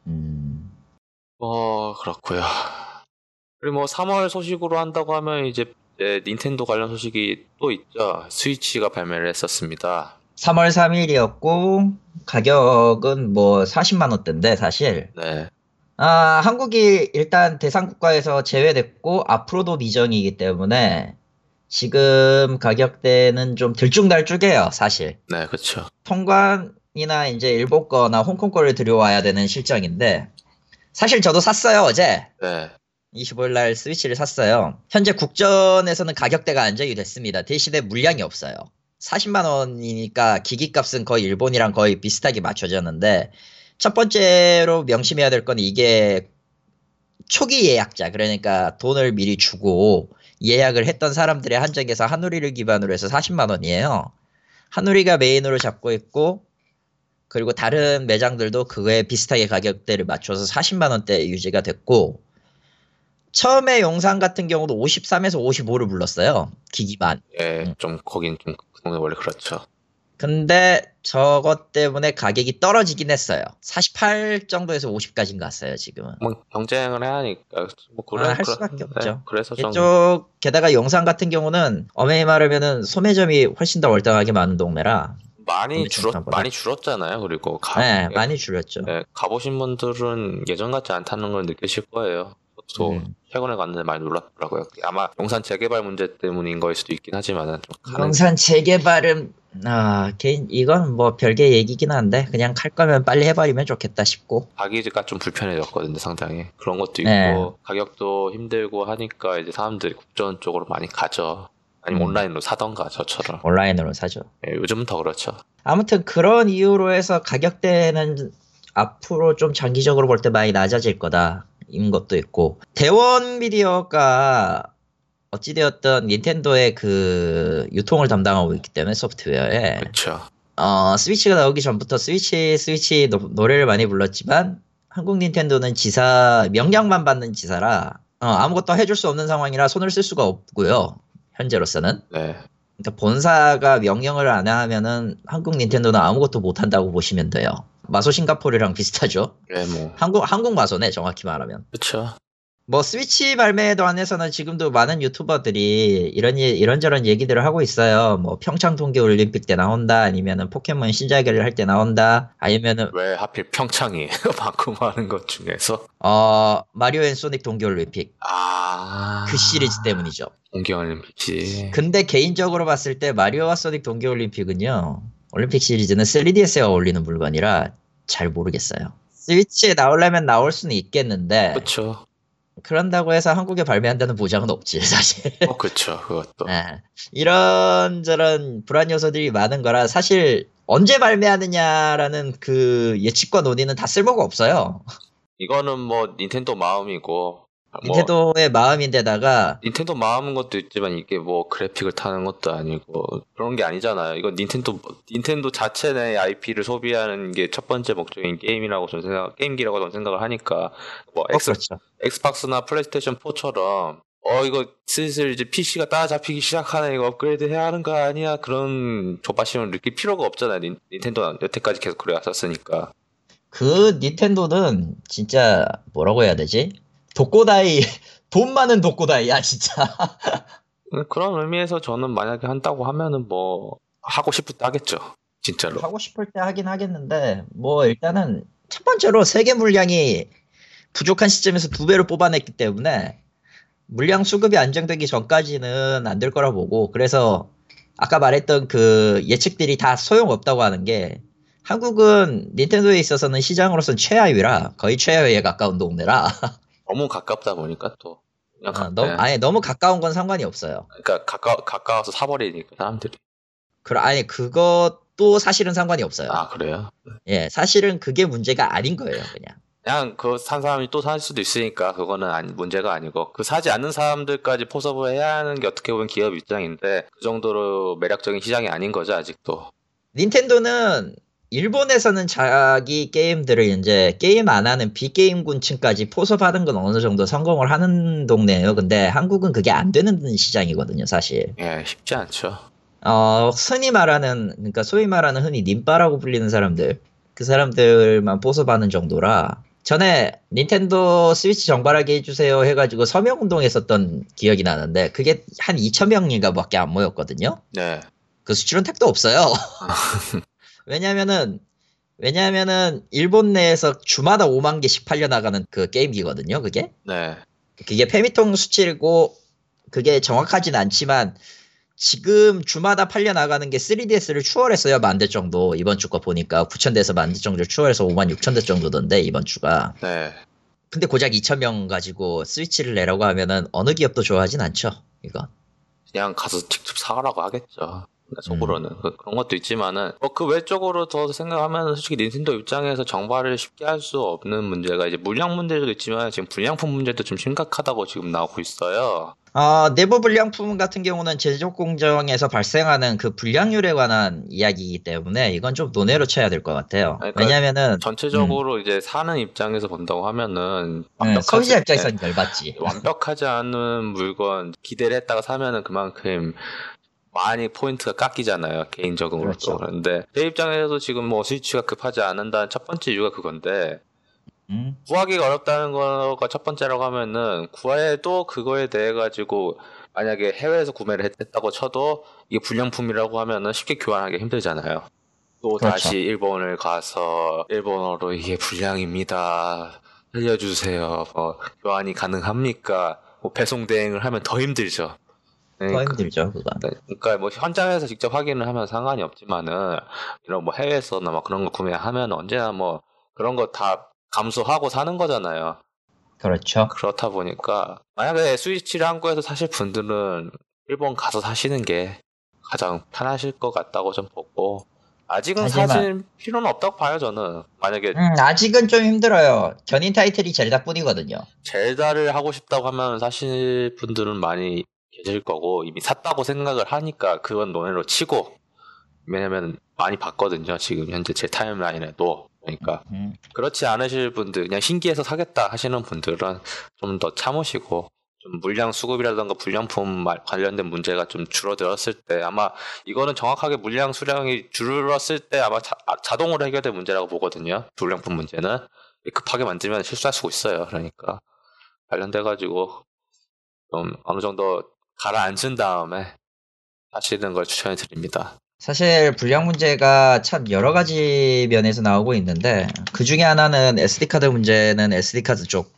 [SPEAKER 2] 음,
[SPEAKER 1] 뭐 그렇고요. 그리고 뭐 3월 소식으로 한다고 하면 이제 예, 닌텐도 관련 소식이 또 있죠. 스위치가 발매를 했었습니다.
[SPEAKER 2] 3월 3일이었고 가격은 뭐 40만 원대인데 사실
[SPEAKER 1] 네,
[SPEAKER 2] 아, 한국이 일단 대상 국가에서 제외됐고 앞으로도 미정이기 때문에 지금 가격대는 좀 들쭉날쭉해요, 사실.
[SPEAKER 1] 네, 그렇죠.
[SPEAKER 2] 통관이나 이제 일본 거나 홍콩 거를 들여와야 되는 실정인데 사실 저도 샀어요, 어제.
[SPEAKER 1] 네,
[SPEAKER 2] 25일 날 스위치를 샀어요. 현재 국전에서는 가격대가 안정이 됐습니다. 대신에 물량이 없어요. 40만 원이니까 기기 값은 거의 일본이랑 거의 비슷하게 맞춰졌는데 첫 번째로 명심해야 될 건 이게 초기 예약자 그러니까 돈을 미리 주고 예약을 했던 사람들의 한정에서 한우리를 기반으로 해서 40만 원이에요. 한우리가 메인으로 잡고 있고 그리고 다른 매장들도 그거에 비슷하게 가격대를 맞춰서 40만 원대 유지가 됐고 처음에 용산 같은 경우도 53에서 55를 불렀어요. 기기만.
[SPEAKER 1] 예,
[SPEAKER 2] 음.
[SPEAKER 1] 좀 거긴 좀 그동안 원래 그렇죠.
[SPEAKER 2] 근데 저것 때문에 가격이 떨어지긴 했어요. 48 정도에서 50까지는 갔어요, 지금은.
[SPEAKER 1] 뭐 경쟁을 해야 하니까 뭐 그래,
[SPEAKER 2] 아, 할 수밖에
[SPEAKER 1] 네,
[SPEAKER 2] 없죠.
[SPEAKER 1] 그래서 좀
[SPEAKER 2] 이쪽 게다가 용산 같은 경우는 엄연히 말하면은 소매점이 훨씬 더 월등하게 많은 동네라
[SPEAKER 1] 많이 줄었. 많이 줄었잖아요. 그리고 가,
[SPEAKER 2] 네, 많이 줄였죠.
[SPEAKER 1] 예, 가보신 분들은 예전 같지 않다는 걸 느끼실 거예요. 또
[SPEAKER 2] 음.
[SPEAKER 1] 최근에 갔는데 많이 놀랐더라고요. 아마 용산 재개발 문제 때문인 거일 수도 있긴 하지만은
[SPEAKER 2] 용산 재개발은 아 개인 이건 뭐 별개 얘기긴 한데 그냥 칼 거면 빨리 해버리면 좋겠다 싶고
[SPEAKER 1] 가기가 좀 불편해졌거든요, 상당히. 그런 것도 있고,
[SPEAKER 2] 네.
[SPEAKER 1] 가격도 힘들고 하니까 이제 사람들이 국전 쪽으로 많이 가죠. 아니면
[SPEAKER 2] 음.
[SPEAKER 1] 온라인으로 사던가, 저처럼.
[SPEAKER 2] 온라인으로 사죠.
[SPEAKER 1] 예, 요즘은 더 그렇죠.
[SPEAKER 2] 아무튼 그런 이유로 해서 가격대는 앞으로 좀 장기적으로 볼 때 많이 낮아질 거다. 인 것도 있고 대원 미디어가 어찌되었던 닌텐도의 그 유통을 담당하고 있기 때문에 소프트웨어에
[SPEAKER 1] 그렇죠.
[SPEAKER 2] 어, 스위치가 나오기 전부터 스위치 스위치 노, 노래를 많이 불렀지만 한국 닌텐도는 지사 명령만 받는 지사라 어, 아무것도 해줄 수 없는 상황이라 손을 쓸 수가 없고요 현재로서는
[SPEAKER 1] 네.
[SPEAKER 2] 그러니까 본사가 명령을 안 하면은 한국 닌텐도는 아무것도 못 한다고 보시면 돼요. 마소 싱가포르랑 비슷하죠.
[SPEAKER 1] 예, 뭐.
[SPEAKER 2] 한국 한국 마소네 정확히 말하면.
[SPEAKER 1] 그렇죠.
[SPEAKER 2] 뭐 스위치 발매에 관해서는 지금도 많은 유튜버들이 이런 예- 이런저런 얘기들을 하고 있어요. 뭐 평창 동계 올림픽 때 나온다, 아니면은 포켓몬 신작을 할 때 나온다, 아니면은
[SPEAKER 1] 왜 하필 평창이 바꾸하는 것 중에서?
[SPEAKER 2] 어 마리오 앤 소닉 동계 올림픽
[SPEAKER 1] 아.
[SPEAKER 2] 그 시리즈 때문이죠.
[SPEAKER 1] 동계 올림픽이.
[SPEAKER 2] 근데 개인적으로 봤을 때 마리오와 소닉 동계 올림픽은요. 올림픽 시리즈는 3DS에 어울리는 물건이라 잘 모르겠어요. 스위치에 나오려면 나올 수는 있겠는데
[SPEAKER 1] 그렇죠.
[SPEAKER 2] 그런다고 해서 한국에 발매한다는 보장은 없지 사실.
[SPEAKER 1] 어, 그렇죠. 그것도.
[SPEAKER 2] 네. 이런 저런 불안 요소들이 많은 거라 사실 언제 발매하느냐라는 그 예측과 논의는 다 쓸모가 없어요.
[SPEAKER 1] 이거는 뭐 닌텐도 마음이고 뭐
[SPEAKER 2] 닌텐도의 마음인데다가
[SPEAKER 1] 닌텐도 마음인 것도 있지만 이게 뭐 그래픽을 타는 것도 아니고 그런 게 아니잖아요. 이거 닌텐도 닌텐도 자체 내 IP를 소비하는 게 첫 번째 목적인 게임이라고 저는 생각 게임기라고 저는 생각을 하니까 뭐
[SPEAKER 2] 어,
[SPEAKER 1] 엑스,
[SPEAKER 2] 그렇죠.
[SPEAKER 1] 엑스박스나 플레이스테이션 4처럼 어 이거 슬슬 이제 PC가 따라잡히기 시작하네 이거 업그레이드 해야 하는 거 아니야 그런 조바심을 느낄 필요가 없잖아요. 닌, 닌텐도는 여태까지 계속 그래 왔었으니까.
[SPEAKER 2] 그 닌텐도는 진짜 뭐라고 해야 되지? 독고다이 돈 많은 독고다이야 진짜.
[SPEAKER 1] 음, 그런 의미에서 저는 만약에 한다고 하면은 뭐 하고 싶을 때 하겠죠. 진짜로.
[SPEAKER 2] 하고 싶을 때 하긴 하겠는데 뭐 일단은 첫 번째로 세계 물량이 부족한 시점에서 두 배로 뽑아냈기 때문에 물량 수급이 안정되기 전까지는 안 될 거라 보고 그래서 아까 말했던 그 예측들이 다 소용없다고 하는 게 한국은 닌텐도에 있어서는 시장으로선 최하위라 거의 최하위에 가까운 동네라
[SPEAKER 1] 너무 가깝다 보니까 또 그냥
[SPEAKER 2] 아,
[SPEAKER 1] 가,
[SPEAKER 2] 너무,
[SPEAKER 1] 네.
[SPEAKER 2] 아니 너무 가까운 건 상관이 없어요.
[SPEAKER 1] 그러니까 가까 가까워서 사버리니까 사람들이.
[SPEAKER 2] 그 아니 그것도 사실은 상관이 없어요.
[SPEAKER 1] 아 그래요?
[SPEAKER 2] 예, 사실은 그게 문제가 아닌 거예요, 그냥.
[SPEAKER 1] 그냥 그 산 사람이 또 살 수도 있으니까 그거는 아니, 문제가 아니고 그 사지 않는 사람들까지 포섭을 해야 하는 게 어떻게 보면 기업 입장인데 그 정도로 매력적인 시장이 아닌 거죠 아직도.
[SPEAKER 2] 닌텐도는 일본에서는 자기 게임들을 이제 게임 안 하는 비게임군층까지 포섭하는 건 어느 정도 성공을 하는 동네예요. 근데 한국은 그게 안 되는 시장이거든요, 사실.
[SPEAKER 1] 예 쉽지 않죠.
[SPEAKER 2] 어, 흔히 말하는, 그러니까 소위 말하는 흔히 님빠라고 불리는 사람들, 그 사람들만 포섭하는 정도라, 전에 닌텐도 스위치 정발하게 해주세요 해가지고 서명 운동 했었던 기억이 나는데, 그게 한 2,000명인가 밖에 안 모였거든요?
[SPEAKER 1] 네.
[SPEAKER 2] 그 수출은 택도 없어요. 왜냐면은, 왜냐면은, 일본 내에서 주마다 5만 개씩 팔려 나가는 그 게임기거든요, 그게?
[SPEAKER 1] 네.
[SPEAKER 2] 그게 페미통 수치고, 그게 정확하진 않지만, 지금 주마다 팔려 나가는 게 3DS를 추월했어요, 만 대 정도. 이번 주 거 보니까 9,000대에서 만 대 정도 추월해서 5만 6천 대 정도던데, 이번 주가.
[SPEAKER 1] 네.
[SPEAKER 2] 근데 고작 2,000명 가지고 스위치를 내라고 하면은 어느 기업도 좋아하진 않죠, 이거.
[SPEAKER 1] 그냥 가서 직접 사라고 하겠죠. 속으로는
[SPEAKER 2] 음.
[SPEAKER 1] 그, 런 것도 있지만은 뭐 그 외적으로 더 생각하면 솔직히 닌텐도 입장에서 정발을 쉽게 할 수 없는 문제가 이제 물량 문제도 있지만 지금 불량품 문제도 좀 심각하다고 지금 나오고 있어요.
[SPEAKER 2] 어, 내부 불량품 같은 경우는 제조업 공정에서 발생하는 그 불량률에 관한 이야기이기 때문에 이건 좀 논외로 쳐야 될 것 같아요.
[SPEAKER 1] 그러니까
[SPEAKER 2] 왜냐면은
[SPEAKER 1] 전체적으로 이제 사는 입장에서 본다고 하면은
[SPEAKER 2] 음,
[SPEAKER 1] 완벽하지-
[SPEAKER 2] 소비자 입장에서는
[SPEAKER 1] 네,
[SPEAKER 2] 열받지.
[SPEAKER 1] 완벽하지 않은 물건 기대를 했다가 사면은 그만큼 많이 포인트가 깎이잖아요 개인적으로
[SPEAKER 2] 그렇죠.
[SPEAKER 1] 그런데 제 입장에서도 지금 뭐 스위치가 급하지 않는다는 첫 번째 이유가 그건데
[SPEAKER 2] 음,
[SPEAKER 1] 구하기가 어렵다는 거가 첫 번째라고 하면은 구해도 그거에 대해 가지고 만약에 해외에서 구매를 했- 했다고 쳐도 이게 불량품이라고 하면은 쉽게 교환하기 힘들잖아요. 또
[SPEAKER 2] 그렇죠.
[SPEAKER 1] 다시 일본을 가서 일본어로 이게 불량입니다. 알려주세요. 뭐 교환이 가능합니까? 뭐 배송 대행을 하면 더 힘들죠.
[SPEAKER 2] 더
[SPEAKER 1] 그러니까
[SPEAKER 2] 힘들죠, 그건.
[SPEAKER 1] 그러니까 뭐 현장에서 직접 확인을 하면 상관이 없지만은 이런 뭐 해외에서나 뭐 그런 거 구매하면 언제나 뭐 그런 거 다 감수하고 사는 거잖아요.
[SPEAKER 2] 그렇죠.
[SPEAKER 1] 그렇다 보니까 만약에 스위치를 한국에서 사실 분들은 일본 가서 사시는 게 가장 편하실 것 같다고 좀 보고 아직은
[SPEAKER 2] 하지만-
[SPEAKER 1] 사실 필요는 없다고 봐요 저는 만약에
[SPEAKER 2] 음, 아직은 좀 힘들어요. 견인 타이틀이 젤다뿐이거든요.
[SPEAKER 1] 젤다를 하고 싶다고 하면 사실 분들은 많이 계실 거고 이미 샀다고 생각을 하니까 그건 논외로 치고 왜냐면 많이 봤거든요 지금 현재 제 타임라인에도. 그러니까
[SPEAKER 2] 음,
[SPEAKER 1] 그렇지 않으실 분들 그냥 신기해서 사겠다 하시는 분들은 좀 더 참으시고 좀 물량 수급이라든가 불량품 말- 관련된 문제가 좀 줄어들었을 때 아마 이거는 정확하게 물량 수량이 줄었을 때 아마 자, 동으로 해결될 문제라고 보거든요 불량품 문제는. 급하게 만들면 실수할 수 있어요. 그러니까 관련돼 가지고 좀 어느 정도 가라앉은 다음에 하시는 걸 추천해 드립니다
[SPEAKER 2] 사실 불량 문제가 참 여러 가지 면에서 나오고 있는데 그 중에 하나는 SD 카드 문제는 SD 카드 쪽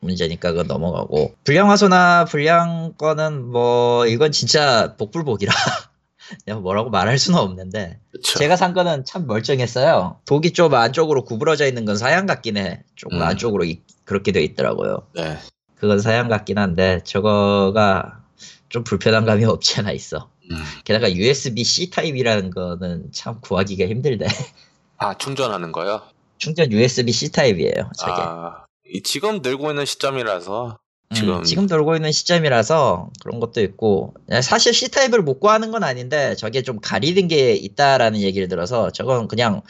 [SPEAKER 2] 문제니까 그건 넘어가고 불량 화소나 불량 거는 뭐 이건 진짜 복불복이라 뭐라고 말할 수는 없는데
[SPEAKER 1] 그렇죠
[SPEAKER 2] 제가 산 거는 참 멀쩡했어요. 독이 좀 안쪽으로 구부러져 있는 건 사양 같긴 해. 조금
[SPEAKER 1] 음.
[SPEAKER 2] 안쪽으로 이- 그렇게 돼 있더라고요.
[SPEAKER 1] 네
[SPEAKER 2] 그건 사양 같긴 한데 저거가 좀 불편한 감이 없지 않아 있어.
[SPEAKER 1] 음.
[SPEAKER 2] 게다가 USB-C 타입이라는 거는 참 구하기가 힘들대.
[SPEAKER 1] 아 충전하는 거요
[SPEAKER 2] 충전 USB-C 타입이에요. 저게.
[SPEAKER 1] 아, 이 지금 늘고 있는 시점이라서 지금
[SPEAKER 2] 음, 지금 돌고 있는 시점이라서 그런 것도 있고 사실 C 타입을 못 구하는 건 아닌데 저게 좀 가리는 게 있다라는 얘기를 들어서 저건 그냥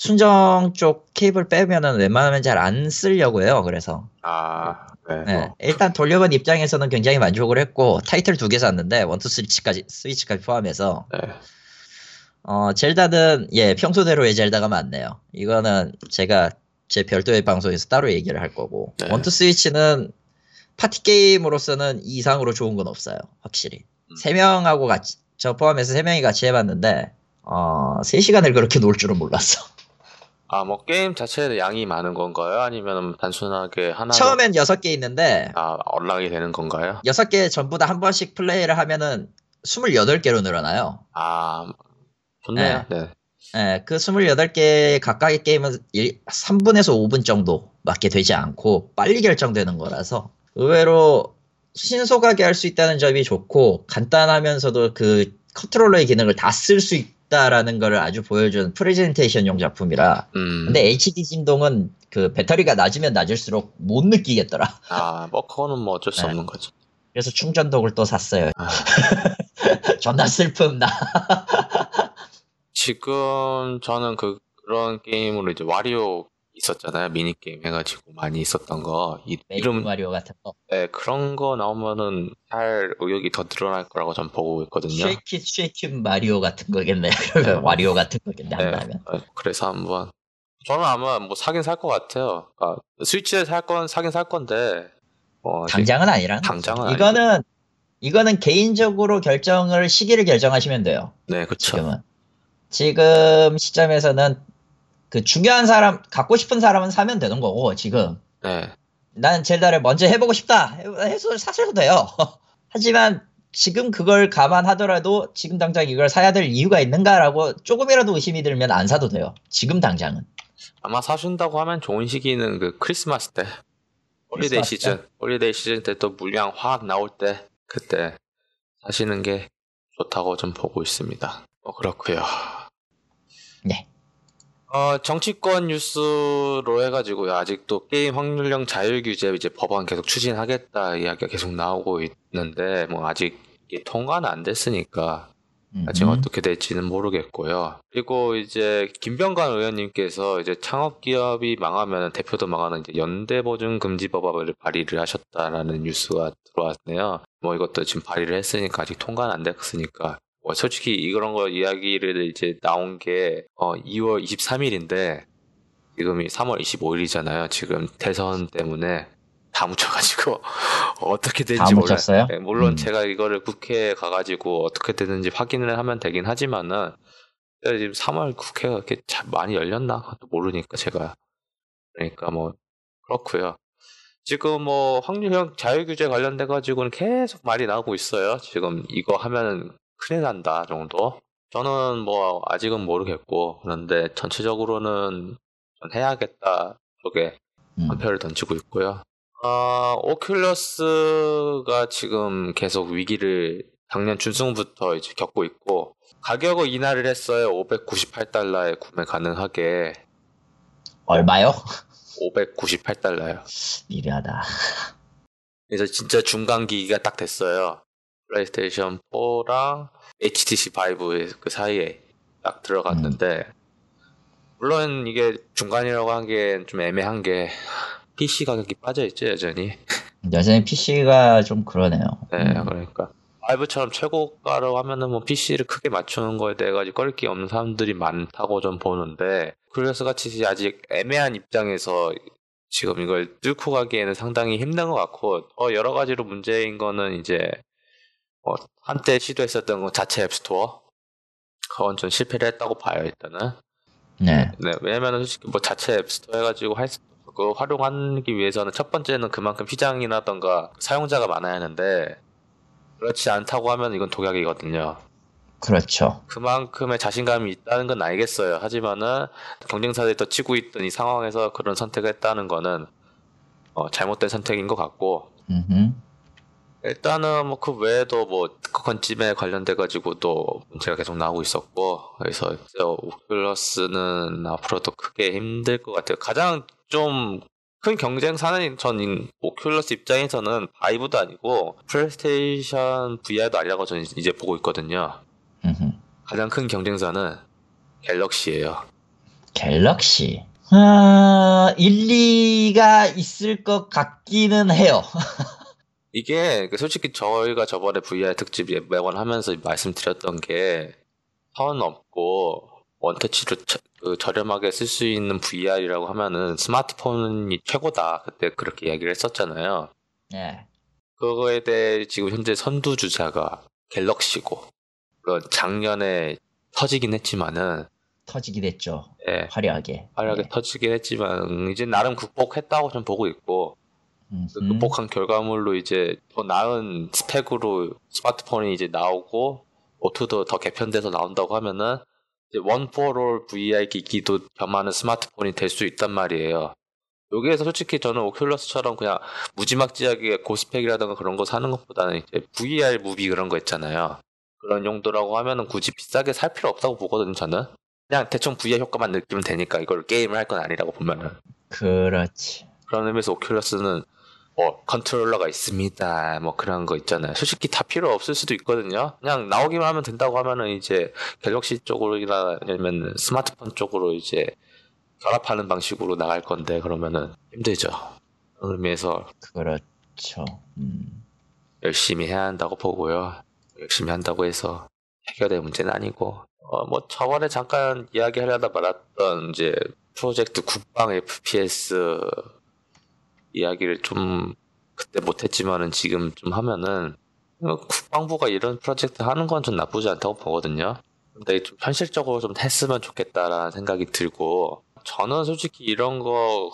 [SPEAKER 2] 순정 쪽 케이블 빼면은 웬만하면 잘 안 쓰려고 해요. 그래서
[SPEAKER 1] 아, 네.
[SPEAKER 2] 네,
[SPEAKER 1] 뭐,
[SPEAKER 2] 일단 돌려본 입장에서는 굉장히 만족을 했고 타이틀 두 개 샀는데 원투 스위치까지 스위치까지 포함해서
[SPEAKER 1] 네.
[SPEAKER 2] 어 젤다는 예 평소대로의 젤다가 많네요. 이거는 제가 제 별도의 방송에서 따로 얘기를 할 거고
[SPEAKER 1] 네.
[SPEAKER 2] 원투 스위치는 파티 게임으로서는 이 이상으로 좋은 건 없어요. 확실히
[SPEAKER 1] 음.
[SPEAKER 2] 세 명하고 같이 저 포함해서 세 명이 같이 해봤는데 어 3시간을 그렇게 놀 줄은 몰랐어.
[SPEAKER 1] 아, 뭐 게임 자체에 양이 많은 건가요? 아니면 단순하게 하나
[SPEAKER 2] 처음엔 6개 있는데
[SPEAKER 1] 아, 언락이 되는 건가요?
[SPEAKER 2] 6개 전부 다 한 번씩 플레이를 하면은 28개로 늘어나요.
[SPEAKER 1] 아, 좋네요. 네.
[SPEAKER 2] 예, 그 28개 각각의 게임은 3분에서 5분 정도 맞게 되지 않고 빨리 결정되는 거라서 의외로 신속하게 할 수 있다는 점이 좋고 간단하면서도 그 컨트롤러의 기능을 다 쓸 수 있 다라는 거를 아주 보여준 프레젠테이션용 작품이라
[SPEAKER 1] 음.
[SPEAKER 2] 근데 HD 진동은 그 배터리가 낮으면 낮을수록 못 느끼겠더라
[SPEAKER 1] 아, 뭐 그거는 뭐 어쩔 수
[SPEAKER 2] 네.
[SPEAKER 1] 없는 거죠.
[SPEAKER 2] 그래서 충전독을 또 샀어요
[SPEAKER 1] 아,
[SPEAKER 2] 존나 슬픔 나
[SPEAKER 1] 지금 저는 그 그런 게임으로 이제 와리오 있었잖아요. 미니 게임 해가지고 많이 있었던 거. 이, 이름
[SPEAKER 2] 마리오 같은 거
[SPEAKER 1] 네, 그런 거 나오면은 살 의욕이 더 늘어날 거라고 전 보고 있거든요.
[SPEAKER 2] 쉐이킷 쉐이킷 마리오 같은 거겠네 그러면 와리오 같은 거겠네
[SPEAKER 1] 네,
[SPEAKER 2] 한다면
[SPEAKER 1] 어, 그래서 한번 저는 아마 뭐 사긴 살 것 같아요. 아, 스위치에 살 건 사긴 살 건데 뭐
[SPEAKER 2] 당장은 아니라
[SPEAKER 1] 당장은
[SPEAKER 2] 이거는 이거는 개인적으로 결정을 시기를 결정하시면 돼요.
[SPEAKER 1] 네, 그쵸.
[SPEAKER 2] 지금은 지금 시점에서는 그 중요한 사람 갖고 싶은 사람은 사면 되는 거고 지금
[SPEAKER 1] 네,
[SPEAKER 2] 나는 젤다를 먼저 해보고 싶다 해- 해서 사셔도 돼요. 하지만 지금 그걸 감안하더라도 지금 당장 이걸 사야 될 이유가 있는가라고 조금이라도 의심이 들면 안 사도 돼요. 지금 당장은.
[SPEAKER 1] 아마 사준다고 하면 좋은 시기는 그 크리스마스 때,
[SPEAKER 2] holiday
[SPEAKER 1] 시즌, holiday 시즌 때 또 물량 확 나올 때 그때 사시는 게 좋다고 좀 보고 있습니다. 뭐 그렇고요.
[SPEAKER 2] 네.
[SPEAKER 1] 어, 정치권 뉴스로 해가지고 아직도 게임 확률형 자율 규제 이제 법안 계속 추진하겠다 이야기가 계속 나오고 있는데 뭐 아직 이게 통과는 안 됐으니까 아직
[SPEAKER 2] 음.
[SPEAKER 1] 어떻게 될지는 모르겠고요. 그리고 이제 김병관 의원님께서 이제 창업 기업이 망하면 대표도 망하는 이제 연대 보증 금지 법안을 발의를 하셨다라는 뉴스가 들어왔네요. 뭐 이것도 지금 발의를 했으니까 아직 통과는 안 됐으니까. 뭐 솔직히 이런 거 이야기를 이제 나온 게 어, 2월 23일인데 지금이 3월 25일이잖아요. 지금 대선 때문에 다 묻혀가지고 어떻게 몰라요.
[SPEAKER 2] 묻혔어요?
[SPEAKER 1] 네, 물론
[SPEAKER 2] 음.
[SPEAKER 1] 제가 이거를 국회에 가가지고 어떻게 되는지 확인을 하면 되긴 하지만은 제가 지금 3월 국회가 이렇게 참 많이 열렸나 그것도 모르니까 제가 그러니까 뭐 그렇고요. 지금 뭐 확률형 자율 규제 관련돼 가지고는 계속 말이 나오고 있어요. 지금 이거 하면은 큰일 난다 정도. 저는 뭐 아직은 모르겠고 그런데 전체적으로는 전 해야겠다 쪽에
[SPEAKER 2] 음.
[SPEAKER 1] 한 표를 던지고 있고요. 아, 오큘러스가 지금 계속 위기를 작년 중순부터 이제 겪고 있고 가격을 인하를 했어요. 598달러에 구매 가능하게
[SPEAKER 2] 얼마요?
[SPEAKER 1] 598달러요.
[SPEAKER 2] 미래하다.
[SPEAKER 1] 그래서 진짜 중간 기기가 딱 됐어요. 플레이스테이션 4랑 HTC Vive 그 사이에 딱 들어갔는데 물론 이게 중간이라고 한 게 좀 애매한 게 PC 가격이 빠져 있죠 여전히.
[SPEAKER 2] 여전히 PC가 좀 그러네요.
[SPEAKER 1] 네,
[SPEAKER 2] 음.
[SPEAKER 1] 그러니까 바이브처럼 최고가로 하면은 뭐 PC를 크게 맞추는 거에 대해 가지고 꺼릴 게 없는 사람들이 많다고 좀 보는데 오큘러스 같이 아직 애매한 입장에서 지금 이걸 뚫고 가기에는 상당히 힘든 것 같고 어 여러 가지로 문제인 거는 이제 어, 한때 시도했었던 거 자체 앱스토어 그건 좀 실패를 했다고 봐요 일단은
[SPEAKER 2] 네.
[SPEAKER 1] 네, 왜냐면은 솔직히 뭐 자체 앱스토어 해가지고 할 수, 그거 활용하기 위해서는 첫 번째는 그만큼 시장이라던가 사용자가 많아야 하는데 그렇지 않다고 하면 이건 독약이거든요.
[SPEAKER 2] 그렇죠.
[SPEAKER 1] 그만큼의 자신감이 있다는 건 알겠어요. 하지만은 경쟁사들이 더 치고 있던 이 상황에서 그런 선택을 했다는 거는 어, 잘못된 선택인 것 같고
[SPEAKER 2] 음흠.
[SPEAKER 1] 일단은 뭐 그 외에도 뭐 특허권집에 관련돼 가지고도 문제가 계속 나오고 있었고 그래서 오큘러스는 앞으로도 크게 힘들 것 같아요. 가장 좀 큰 경쟁사는 전 오큘러스 입장에서는 바이브도 아니고 플레이스테이션 VR도 아니라고 저는 이제 보고 있거든요.
[SPEAKER 2] 음흠.
[SPEAKER 1] 가장 큰 경쟁사는 갤럭시예요.
[SPEAKER 2] 갤럭시. 아, 일리가 있을 것 같기는 해요.
[SPEAKER 1] 이게 그 솔직히 저희가 저번에 VR 특집 매번 하면서 말씀드렸던 게 선 없고 원터치로 저, 그 저렴하게 쓸 수 있는 VR이라고 하면은 스마트폰이 최고다. 그때 그렇게 이야기를 했었잖아요.
[SPEAKER 2] 네.
[SPEAKER 1] 그거에 대해 지금 현재 선두 주자가 갤럭시고 물론 작년에 터지긴 했지만은
[SPEAKER 2] 터지긴 했죠.
[SPEAKER 1] 예,
[SPEAKER 2] 화려하게.
[SPEAKER 1] 화려하게
[SPEAKER 2] 네.
[SPEAKER 1] 터지긴 했지만 이제 나름 극복했다고 좀 보고 있고
[SPEAKER 2] 음,
[SPEAKER 1] 그
[SPEAKER 2] 음.
[SPEAKER 1] 극복한 결과물로 이제 더 나은 스펙으로 스마트폰이 이제 나오고 오토도 더 개편돼서 나온다고 하면은 원포롤 VR 기기도 겸하는 스마트폰이 될 수 있단 말이에요. 여기에서 솔직히 저는 오큘러스처럼 그냥 무지막지하게 고스펙이라든가 그런 거 사는 것보다는 이제 VR movie 그런 거 있잖아요. 그런 용도라고 하면은 굳이 비싸게 살 필요 없다고 보거든요, 저는. 그냥 대충 VR 효과만 느끼면 되니까 이걸 게임을 할 건 아니라고 보면은.
[SPEAKER 2] 그렇지.
[SPEAKER 1] 그런 의미에서 오큘러스는 뭐 컨트롤러가 있습니다. 뭐 그런 거 있잖아요. 솔직히 다 필요 없을 수도 있거든요. 그냥 나오기만 하면 된다고 하면은 이제 갤럭시 쪽으로나 아니면 스마트폰 쪽으로 이제 결합하는 방식으로 나갈 건데 그러면은 힘들죠. 그런 의미에서
[SPEAKER 2] 그렇죠. 음.
[SPEAKER 1] 열심히 해야 한다고 보고요. 열심히 한다고 해서 해결될 문제는 아니고 어 뭐 저번에 잠깐 이야기하려다 말았던 이제 프로젝트 국방 FPS 이야기를 좀 그때 못했지만은 지금 좀 하면은 어, 국방부가 이런 프로젝트 하는 건좀 나쁘지 않다고 보거든요. 근데 좀 현실적으로 좀 했으면 좋겠다라는 생각이 들고 저는 솔직히 이런 거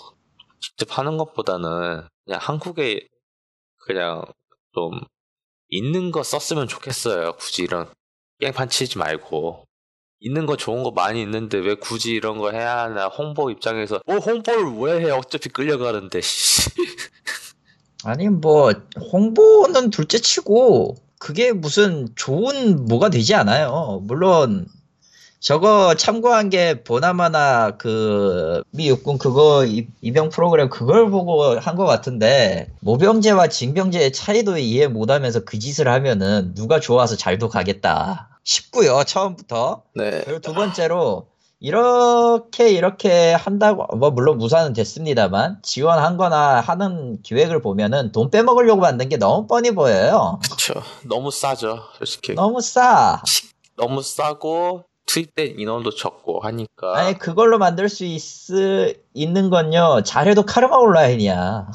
[SPEAKER 1] 직접 하는 것보다는 그냥 한국에 그냥 좀 있는 거 썼으면 좋겠어요. 굳이 이런 깽판 치지 말고 있는 거 좋은 거 많이 있는데 왜 굳이 이런 거 해야 하나 홍보 입장에서 뭐 홍보를 왜 해? 어차피 끌려가는데 씨.
[SPEAKER 2] 아니 뭐 홍보는 둘째치고 그게 무슨 좋은 뭐가 되지 않아요. 물론 저거 참고한 게 보나마나 그 미 육군 그거 이- 입영 프로그램 그걸 보고 한 것 같은데 모병제와 징병제의 차이도 이해 못하면서 그 짓을 하면은 누가 좋아서 잘도 가겠다 싶고요 처음부터
[SPEAKER 1] 네.
[SPEAKER 2] 그리고 두 번째로 이렇게 이렇게 한다고 뭐 물론 무사는 됐습니다만 지원한 거나 하는 기획을 보면은 돈 빼먹으려고 만든 게 너무 뻔히 보여요.
[SPEAKER 1] 그쵸. 너무 싸죠. 솔직히.
[SPEAKER 2] 너무 싸.
[SPEAKER 1] 너무 싸고 투입된 인원도 적고 하니까
[SPEAKER 2] 아니 그걸로 만들 수 있, 있는 건요 잘해도 카르마 온라인이야.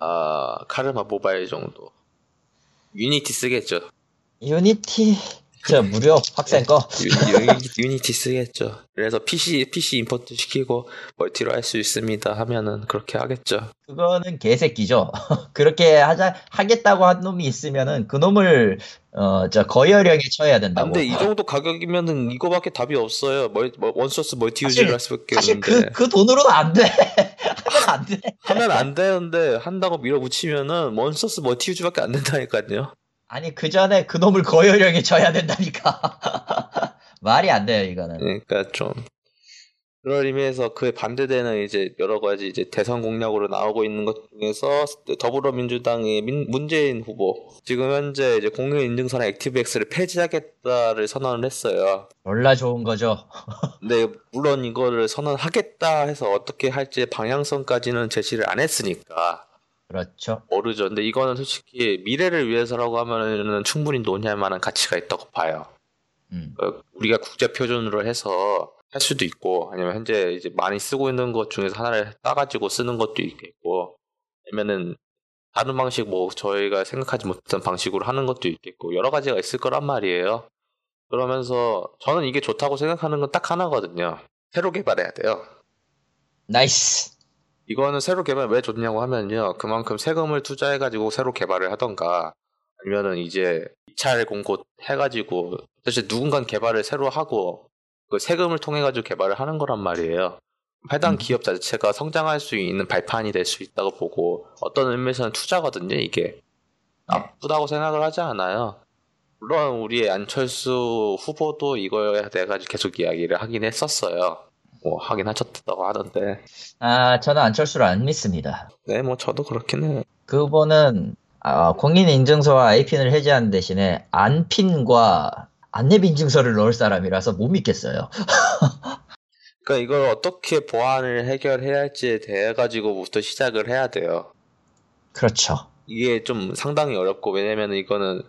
[SPEAKER 1] 아 카르마 모바일 정도. 유니티 쓰겠죠.
[SPEAKER 2] 유니티 저 무료 학생 거.
[SPEAKER 1] 유, 유, 유니티 쓰겠죠. 그래서 PC PC import 시키고 multi로 할 수 있습니다 하면은 그렇게 하겠죠.
[SPEAKER 2] 그거는 개새끼죠. 그렇게 하자 하겠다고 한 놈이 있으면은 그 놈을 어저 거열령에 쳐야
[SPEAKER 1] 아,
[SPEAKER 2] 된다고.
[SPEAKER 1] 근데 이 정도 가격이면은 이거밖에 답이 없어요. 멀, 뭐,
[SPEAKER 2] one source
[SPEAKER 1] multi use를 할 수밖에
[SPEAKER 2] 사실
[SPEAKER 1] 없는데
[SPEAKER 2] 그그 돈으로는 안 돼. 하면 안 돼.
[SPEAKER 1] 하면 안 되는데 한다고 밀어붙이면은 one source multi use밖에 안 된다니까요.
[SPEAKER 2] 아니 그 전에 그 놈을 거열령에 쳐야 된다니까. 말이 안 돼요 이거는.
[SPEAKER 1] 그러니까 좀 그럴 의미에서 그에 반대되는 이제 여러 가지 이제 대선 공약으로 나오고 있는 것 중에서 더불어민주당의 민- 문재인 후보 지금 현재 이제 공유 인증서나 액티브엑스를 폐지하겠다를 선언을 했어요.
[SPEAKER 2] 몰라 좋은 거죠.
[SPEAKER 1] 근데 물론 이거를 선언하겠다 해서 어떻게 할지 방향성까지는 제시를 안 했으니까
[SPEAKER 2] 그렇죠.
[SPEAKER 1] 모르죠. 근데 이거는 솔직히 미래를 위해서라고 하면은 충분히 논의할 만한 가치가 있다고 봐요.
[SPEAKER 2] 음.
[SPEAKER 1] 어, 우리가 국제 표준으로 해서 할 수도 있고 아니면 현재 이제 많이 쓰고 있는 것 중에서 하나를 따가지고 쓰는 것도 있겠고 아니면은 다른 방식 뭐 저희가 생각하지 못했던 방식으로 하는 것도 있겠고 여러 가지가 있을 거란 말이에요. 그러면서 저는 이게 좋다고 생각하는 건 딱 하나거든요. 새로 개발해야 돼요.
[SPEAKER 2] nice.
[SPEAKER 1] 이거는 새로 개발 왜 좋냐고 하면요. 그만큼 세금을 투자해가지고 새로 개발을 하던가 아니면은 이제 입찰 공고 해가지고 도대체 누군가 개발을 새로 하고 그 세금을 통해가지고 개발을 하는 거란 말이에요. 해당
[SPEAKER 2] 음.
[SPEAKER 1] 기업 자체가 성장할 수 있는 발판이 될 수 있다고 보고 어떤 의미에서는 투자거든요. 이게 나쁘다고 생각을 하지 않아요. 물론 우리의 안철수 후보도 이거에 대해 가지고 계속 이야기를 하긴 했었어요. 뭐 하긴 하셨다고 하던데.
[SPEAKER 2] 아, 저는 안철수를 안 믿습니다.
[SPEAKER 1] 네, 뭐 저도 그렇긴 해요.
[SPEAKER 2] 그분은 아, 공인인증서와 아이핀을 해제하는 대신에 안핀과 안내인증서를 넣을 사람이라서 못 믿겠어요.
[SPEAKER 1] 그러니까 이걸 어떻게 보안을 해결해야 할지에 대해 가지고부터 시작을 해야 돼요.
[SPEAKER 2] 그렇죠.
[SPEAKER 1] 이게 좀 상당히 어렵고 왜냐면 이거는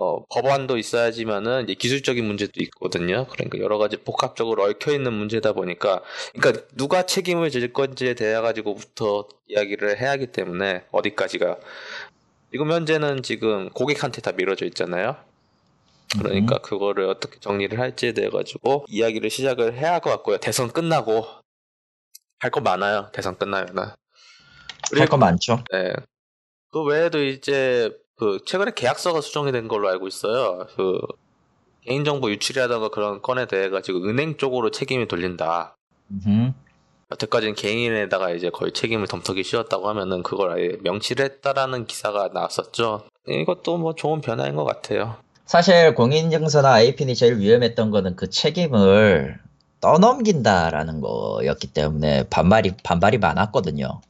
[SPEAKER 1] 어, 법안도 있어야지만은 이제 기술적인 문제도 있거든요. 그러니까 여러 가지 복합적으로 얽혀 있는 문제다 보니까 그러니까 누가 책임을 질 건지에 대해 가지고부터 이야기를 해야 하기 때문에 어디까지가 지금 현재는 지금 고객한테 다 밀어져 있잖아요. 그러니까
[SPEAKER 2] 음.
[SPEAKER 1] 그거를 어떻게 정리를 할지에 대해 가지고 이야기를 시작을 해야 할 것 같고요. 대선 끝나고 할 거 많아요. 대선 끝나면은.
[SPEAKER 2] 할 거 많죠.
[SPEAKER 1] 네. 그 외에도 이제 그 최근에 계약서가 수정이 된 걸로 알고 있어요. 그 개인정보 유출이라던가 그런 건에 대해 가지고 은행 쪽으로 책임이 돌린다.
[SPEAKER 2] 음.
[SPEAKER 1] 여태까지는 개인에다가 이제 거의 책임을 덤터기 씌웠다고 하면은 그걸 아예 명시를 했다라는 기사가 나왔었죠. 이것도 뭐 좋은 변화인 것 같아요.
[SPEAKER 2] 사실 공인인증서나 아이핀이 제일 위험했던 거는 그 책임을 떠넘긴다라는 거였기 때문에 반발이 반발이 많았거든요.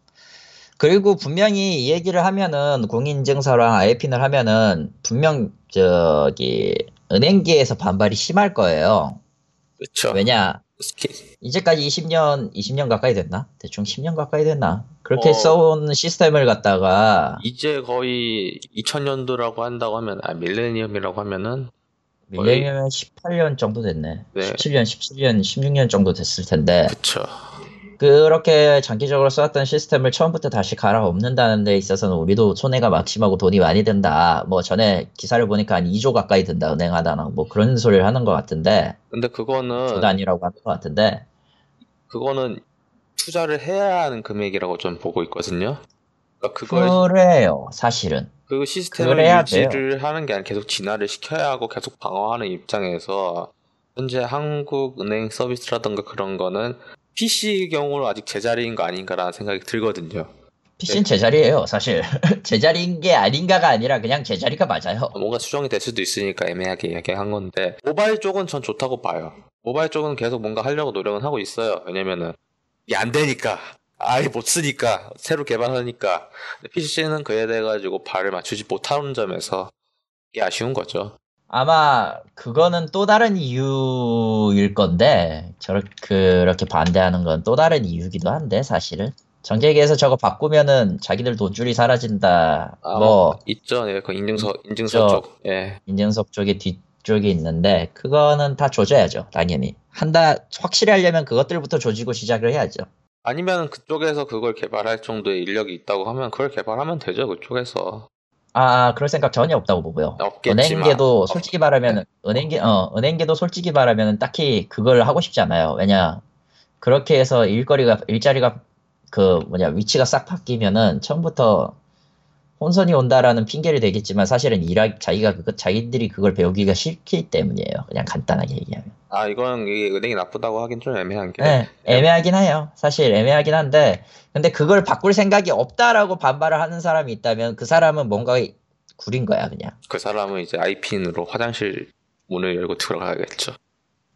[SPEAKER 2] 그리고 분명히 이 얘기를 하면은 공인인증서랑 아이핀을 하면은 분명 저기 은행계에서 반발이 심할 거예요.
[SPEAKER 1] 그렇죠.
[SPEAKER 2] 왜냐 이제까지 20년 20년 가까이 됐나? 대충 10년 가까이 됐나? 그렇게
[SPEAKER 1] 어.
[SPEAKER 2] 써온 시스템을 갖다가
[SPEAKER 1] 이제 거의 2000년도라고 한다고 하면 아 밀레니엄이라고 하면은
[SPEAKER 2] 밀레니엄 18년 정도 됐네.
[SPEAKER 1] 네.
[SPEAKER 2] 17년, 17년, 16년 정도 됐을 텐데
[SPEAKER 1] 그쵸.
[SPEAKER 2] 그렇게 장기적으로 써왔던 시스템을 처음부터 다시 갈아엎는다는 데 있어서는 우리도 손해가 막심하고 돈이 많이 든다. 뭐 전에 기사를 보니까 한 2조 가까이 든다 은행 하다나. 뭐 그런 소리를 하는 것 같은데.
[SPEAKER 1] 근데 그거는
[SPEAKER 2] 아니라고 하는 것 같은데.
[SPEAKER 1] 그거는 투자를 해야 하는 금액이라고 좀 보고 있거든요. 그러니까 그걸
[SPEAKER 2] 그래요 사실은.
[SPEAKER 1] 그 시스템을 유지를 하는 게 아니라 계속 진화를 시켜야 하고 계속 방어하는 입장에서 현재 한국은행 서비스라던가 그런 거는 PC 경우로 아직 제자리인 거 아닌가라는 생각이 들거든요.
[SPEAKER 2] PC는 제자리예요 사실 제자리인 게 아닌가가 아니라 그냥 제자리가 맞아요.
[SPEAKER 1] 뭔가 수정이 될 수도 있으니까 애매하게 이야기한 건데 모바일 쪽은 전 좋다고 봐요. 모바일 쪽은 계속 뭔가 하려고 노력은 하고 있어요. 왜냐면은 이게 안 되니까 아예 못 쓰니까 새로 개발하니까 PC는 그에 대해 가지고 발을 맞추지 못하는 점에서 이게 아쉬운 거죠.
[SPEAKER 2] 아마 그거는 또 다른 이유일 건데 저렇게 그렇게 반대하는 건 또 다른 이유기도 한데 사실은 정재계에서 저거 바꾸면은 자기들 돈줄이 사라진다
[SPEAKER 1] 아,
[SPEAKER 2] 뭐
[SPEAKER 1] 있죠. 예, 그 인증서 인증서
[SPEAKER 2] 저-
[SPEAKER 1] 쪽. 예.
[SPEAKER 2] 인증석 쪽에 뒤쪽에 있는데 그거는 다 조져야죠 당연히 한다 확실히 하려면 그것들부터 조지고 시작을 해야죠
[SPEAKER 1] 아니면 그쪽에서 그걸 개발할 정도의 인력이 있다고 하면 그걸 개발하면 되죠. 그쪽에서.
[SPEAKER 2] 아 그럴 생각 전혀 없다고 보고요
[SPEAKER 1] 없겠지만.
[SPEAKER 2] 은행계도 솔직히 말하면 은행계 어 은행계도 솔직히 말하면 딱히 그걸 하고 싶지 않아요 왜냐 그렇게 해서 일거리가 일자리가 그 뭐냐 위치가 싹 바뀌면은 처음부터 혼선이 온다라는 핑계를 대겠지만 사실은 일하 자기가 그거 자기들이 그걸 배우기가 싫기 때문이에요 그냥 간단하게 얘기하면
[SPEAKER 1] 아 이건 은행이 나쁘다고 하긴 좀 애매한 게.
[SPEAKER 2] 네, 애매하긴 해요 사실 애매하긴 한데 근데 그걸 바꿀 생각이 없다라고 반발을 하는 사람이 있다면 그 사람은 뭔가 구린 거야 그냥
[SPEAKER 1] 그 사람은 이제 아이핀으로 화장실 문을 열고 들어가야겠죠.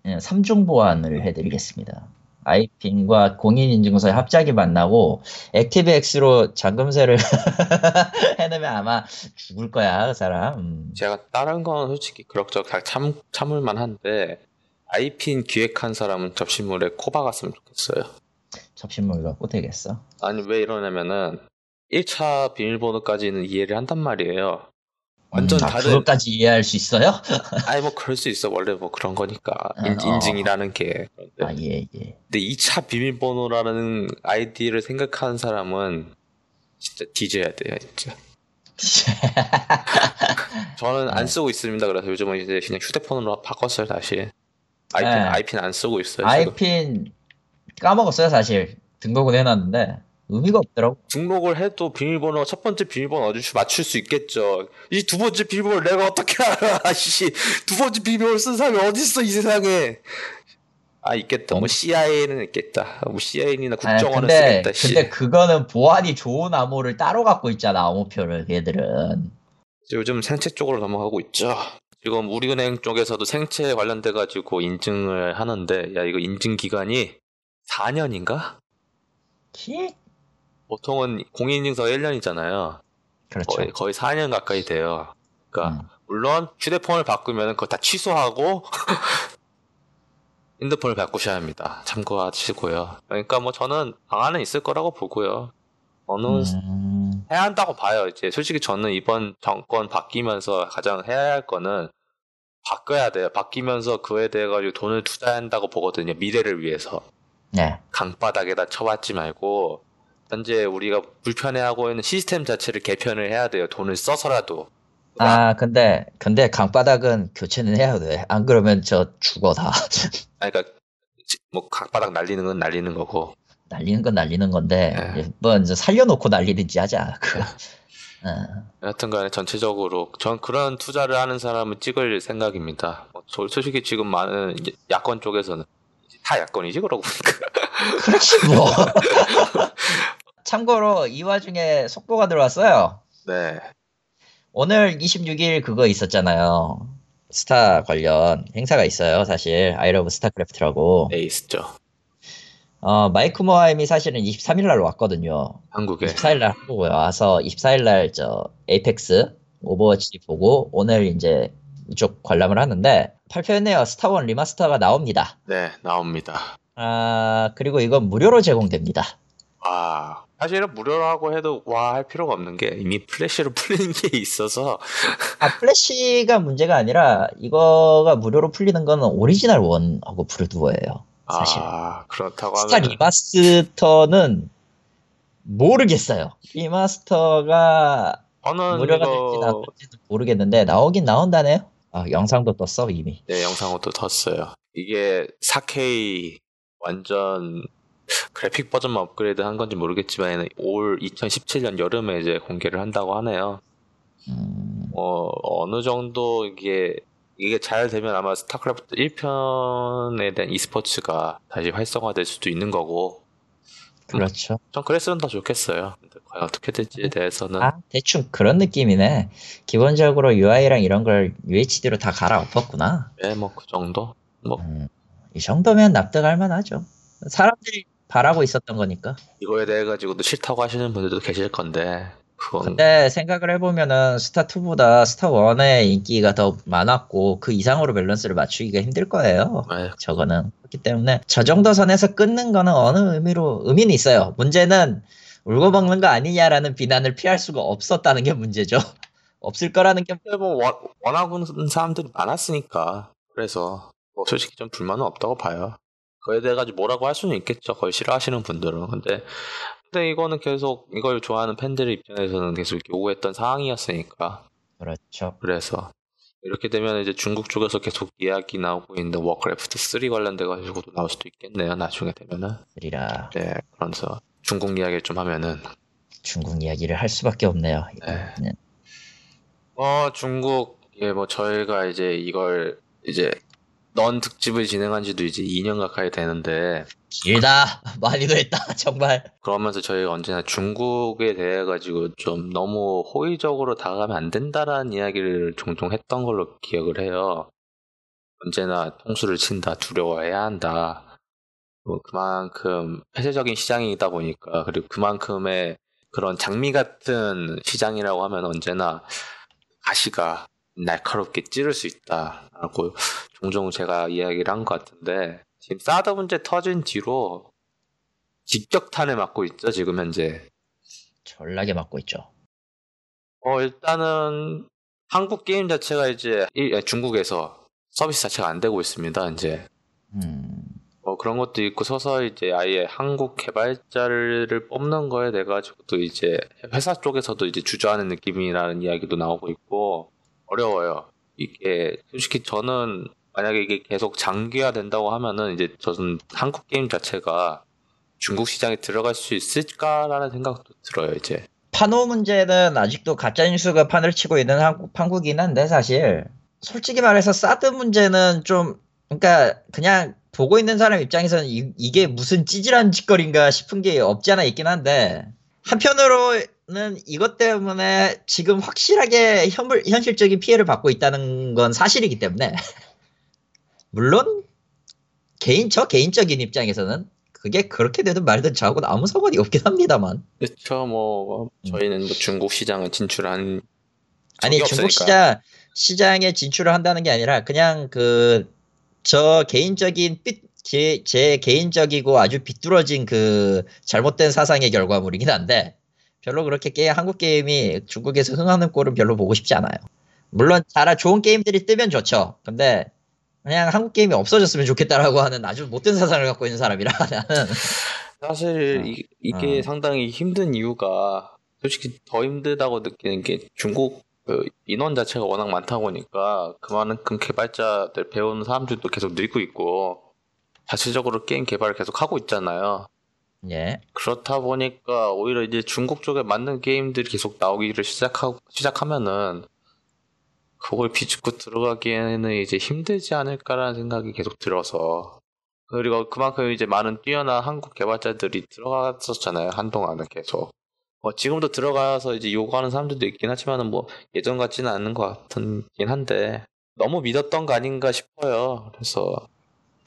[SPEAKER 2] 예, 3중 보완을 해드리겠습니다. 아이핀과 공인인증서의 합작이 만나고 액티브엑스로 잠금세를 해놓으면 아마 죽을 거야 그 사람. 음.
[SPEAKER 1] 제가 다른 건 솔직히 그럭저럭 다 참, 참을만 한데 아이핀 기획한 사람은 접시물에 코 박았으면 좋겠어요.
[SPEAKER 2] 접신물 갖고 되겠어.
[SPEAKER 1] 아니 왜 이러냐면은 1차 비밀번호까지는 이해를 한단 말이에요. 완전
[SPEAKER 2] 아,
[SPEAKER 1] 다른
[SPEAKER 2] 그것까지 이해할 수 있어요?
[SPEAKER 1] 아니 뭐 그럴 수 있어 원래 뭐 그런 거니까
[SPEAKER 2] 아,
[SPEAKER 1] 인,
[SPEAKER 2] 어.
[SPEAKER 1] 인증이라는 게 그런데
[SPEAKER 2] 아예 예.
[SPEAKER 1] 근데 2차 비밀번호라는 아이디를 생각하는 사람은 진짜 뒤져야 돼요 진짜 저는 안
[SPEAKER 2] 네.
[SPEAKER 1] 쓰고 있습니다 그래서 요즘은 이제 그냥 휴대폰으로 바꿨어요 다시 아이핀
[SPEAKER 2] 네.
[SPEAKER 1] 아이핀 안 쓰고 있어요
[SPEAKER 2] 아이핀 까먹었어요 사실 등록은 해놨는데 의미가 없더라고.
[SPEAKER 1] 등록을 해도 비밀번호 첫 번째 비밀번호 어디서 맞출 수 있겠죠. 이 두 번째 비밀번호 내가 어떻게 알아? 씨, 두 번째 비밀번호 쓴 사람이 어디 있어 이 세상에? 아 있겠다. 뭐 CIA는 있겠다. 뭐 CIA나
[SPEAKER 2] 아니,
[SPEAKER 1] 국정원은
[SPEAKER 2] 근데
[SPEAKER 1] 쓰겠다. 씨.
[SPEAKER 2] 근데 그거는 보안이 좋은 암호를 따로 갖고 있잖아 암호표를 걔들은.
[SPEAKER 1] 요즘 생체 쪽으로 넘어가고 있죠. 지금 우리은행 쪽에서도 생체 관련돼 가지고 인증을 하는데 야 이거 인증 기간이 4년인가?
[SPEAKER 2] 키?
[SPEAKER 1] 보통은 공인인증서 1년이잖아요.
[SPEAKER 2] 그렇죠.
[SPEAKER 1] 거의, 거의 4년 가까이 돼요. 그러니까
[SPEAKER 2] 음.
[SPEAKER 1] 물론 휴대폰을 바꾸면 그거 다 취소하고 핸드폰을 바꾸셔야 합니다. 참고하시고요. 그러니까 뭐 저는 방안은 있을 거라고 보고요. 어느
[SPEAKER 2] 음,
[SPEAKER 1] 해야 한다고 봐요. 이제 솔직히 저는 이번 정권 바뀌면서 가장 해야 할 거는 바꿔야 돼요. 바뀌면서 그에 대해 가지고 돈을 투자해야 한다고 보거든요. 미래를 위해서.
[SPEAKER 2] 네.
[SPEAKER 1] 강바닥에다 쳐받지 말고 현재 우리가 불편해하고 있는 시스템 자체를 개편을 해야 돼요. 돈을 써서라도.
[SPEAKER 2] 아, 근데, 근데 강바닥은 교체는 해야 돼. 안 그러면 저 죽어 다.
[SPEAKER 1] 아니, 그러니까 뭐 강바닥 날리는 건 날리는 거고.
[SPEAKER 2] 날리는 건 날리는 건데,
[SPEAKER 1] 네.
[SPEAKER 2] 뭐, 이제 살려놓고 날리든지 하자. 그. 어,
[SPEAKER 1] 여하튼간에 전체적으로 전 그런 투자를 하는 사람은 찍을 생각입니다. 뭐, 저- 솔직히 지금 많은 야권 쪽에서는 다 야권이지 그러고 보니까.
[SPEAKER 2] 그렇지 뭐. 참고로 이 와중에 속보가 들어왔어요.
[SPEAKER 1] 네.
[SPEAKER 2] 오늘 26일 그거 있었잖아요. 스타 관련 행사가 있어요, 사실. 아이러브 스타크래프트라고.
[SPEAKER 1] 에이스죠.
[SPEAKER 2] 어, 마이크 모하임이 사실은 23일 날 왔거든요.
[SPEAKER 1] 한국에.
[SPEAKER 2] 24일 날 한국에 와서 24일 날 저 에이펙스 오버워치 보고 오늘 이제 이쪽 관람을 하는데 발표했네요. 스타원 remaster가 나옵니다.
[SPEAKER 1] 네, 나옵니다.
[SPEAKER 2] 아, 그리고 이건 무료로 제공됩니다.
[SPEAKER 1] 아, 사실은 무료라고 해도 와 할 필요가 없는 게 이미 플래시로 풀리는 게 있어서
[SPEAKER 2] 아, 플래시가 문제가 아니라 이거가 무료로 풀리는 거는 오리지널 원하고 브루드워예요. 사실.
[SPEAKER 1] 아, 그렇다고
[SPEAKER 2] 스타
[SPEAKER 1] 하면
[SPEAKER 2] remaster는 모르겠어요. remaster가 무료가
[SPEAKER 1] 이거
[SPEAKER 2] 될지 나올지도 모르겠는데 나오긴 나온다네요. 아, 영상도 떴어 이미.
[SPEAKER 1] 네, 영상을 또 떴어요. 이게 4K 완전 그래픽 버전만 업그레이드 한 건지 모르겠지만 올 2017년 여름에 이제 공개를 한다고 하네요.
[SPEAKER 2] 음,
[SPEAKER 1] 어, 어느 정도 이게 이게 잘 되면 아마 스타크래프트 1편에 대한 e스포츠가 다시 활성화될 수도 있는 거고
[SPEAKER 2] 그렇죠.
[SPEAKER 1] 전 그랬으면 더 좋겠어요. 과연 어떻게 될지에 대해서는
[SPEAKER 2] 아, 대충 그런 느낌이네. 기본적으로 UI랑 이런 걸 UHD로 다 갈아엎었구나.
[SPEAKER 1] 네, 뭐 그 정도. 뭐
[SPEAKER 2] 음, 이 정도면 납득할 만하죠. 사람들이 바라고 있었던 거니까.
[SPEAKER 1] 이거에 대해 가지고도 싫다고 하시는 분들도 계실 건데 그건
[SPEAKER 2] 근데 생각을 해보면은 스타 2보다 스타 1의 인기가 더 많았고 그 이상으로 밸런스를 맞추기가 힘들 거예요.
[SPEAKER 1] 네,
[SPEAKER 2] 저거는. 그렇기 때문에 저 정도 선에서 끊는 거는 어느 의미로 의미는 있어요. 문제는 우려 먹는 거 아니냐라는 비난을 피할 수가 없었다는 게 문제죠. 없을 거라는 게
[SPEAKER 1] 뭐 원, 원하고 있는 사람들이 많았으니까 그래서 뭐 솔직히 좀 불만은 없다고 봐요. 그에 대해 가지고 뭐라고 할 수는 있겠죠. 그걸 싫어하시는 분들은. 근데 근데 이거는 계속 이걸 좋아하는 팬들 입장에서는 계속 요구했던 사항이었으니까
[SPEAKER 2] 그렇죠.
[SPEAKER 1] 그래서 이렇게 되면 이제 중국 쪽에서 계속 이야기 나오고 있는 워크래프트 3 관련돼 가지고도 나올 수도 있겠네요. 나중에 되면은
[SPEAKER 2] 그리라
[SPEAKER 1] 네 그러면서 중국 이야기를 좀 하면은
[SPEAKER 2] 중국 이야기를 할 수밖에 없네요.
[SPEAKER 1] 네.
[SPEAKER 2] 네.
[SPEAKER 1] 어, 중국, 예, 뭐, 저희가 이제 이걸, 이제, 넌 특집을 진행한 지도 이제 2년 가까이 되는데,
[SPEAKER 2] 길다. 많이도 했다. 정말.
[SPEAKER 1] 그러면서 저희가 언제나 중국에 대해 가지고 좀 너무 호의적으로 다가가면 안 된다라는 이야기를 종종 했던 걸로 기억을 해요. 언제나 통수를 친다, 두려워해야 한다. 뭐 그만큼 폐쇄적인 시장이다 보니까, 그리고 그만큼의 그런 장미 같은 시장이라고 하면 언제나 가시가 날카롭게 찌를 수 있다라고 종종 제가 이야기를 한 것 같은데 지금 사드 문제 터진 뒤로 직격탄을 맞고 있죠 지금 현재?
[SPEAKER 2] 졸라게 맞고 있죠.
[SPEAKER 1] 어 일단은 한국 게임 자체가 이제 일- 중국에서 서비스 자체가 안 되고 있습니다 이제
[SPEAKER 2] 음,
[SPEAKER 1] 뭐 그런 것도 있고 서서 이제 아예 한국 개발자를 뽑는 거에 대해 가지고도 이제 회사 쪽에서도 이제 주저하는 느낌이라는 이야기도 나오고 있고 어려워요. 이게 솔직히 저는 만약에 이게 계속 장기화 된다고 하면은 이제 저는 한국 게임 자체가 중국 시장에 들어갈 수 있을까라는 생각도 들어요 이제.
[SPEAKER 2] 판호 문제는 아직도 가짜 뉴스가 판을 치고 있는 한국, 한국이긴 한데, 사실. 솔직히 말해서 사드 문제는 좀, 그러니까, 그냥 보고 있는 사람 입장에서는 이, 게 무슨 찌질한 짓거리인가 싶은 게 없지 않아 있긴 한데, 한편으로 는 이것 때문에 지금 확실하게 현, 현실적인 피해를 받고 있다는 건 사실이기 때문에, 물론, 개인, 저 개인적인 입장에서는 그게 그렇게 되든 말든 저하고는 아무 상관이 없긴 합니다만.
[SPEAKER 1] 그렇죠. 뭐 저희는 뭐 중국 시장을 진출한
[SPEAKER 2] 아니 중국
[SPEAKER 1] 없으니까.
[SPEAKER 2] 시장 시장에 진출을 한다는 게 아니라 그냥 그 저 개인적인 삐, 제, 제 개인적이고 아주 비뚤어진 그 잘못된 사상의 결과물이긴 한데 별로 그렇게 게 한국 게임이 중국에서 흥하는 꼴은 별로 보고 싶지 않아요. 물론 잘 좋은 게임들이 뜨면 좋죠. 근데 그냥 한국 게임이 없어졌으면 좋겠다라고 하는 아주 못된 사상을 갖고 있는 사람이라 나는
[SPEAKER 1] 사실
[SPEAKER 2] 어.
[SPEAKER 1] 이, 이게
[SPEAKER 2] 어.
[SPEAKER 1] 상당히 힘든 이유가 솔직히 더 힘들다고 느끼는 게 중국 그 인원 자체가 워낙 많다 보니까 그만큼 개발자들 배우는 사람들도 계속 늘고 있고 자체적으로 게임 개발을 계속 하고 있잖아요.
[SPEAKER 2] 예.
[SPEAKER 1] 그렇다 보니까 오히려 이제 중국 쪽에 맞는 게임들이 계속 나오기를 시작하고 시작하면은 그걸 비집고 들어가기에는 이제 힘들지 않을까라는 생각이 계속 들어서. 그리고 그만큼 이제 많은 뛰어난 한국 개발자들이 들어갔었잖아요 한동안은 계속. 뭐 지금도 들어가서 이제 요구하는 사람들도 있긴 하지만은 뭐 예전 같지는 않은 것 같긴 한데 너무 믿었던 거 아닌가 싶어요. 그래서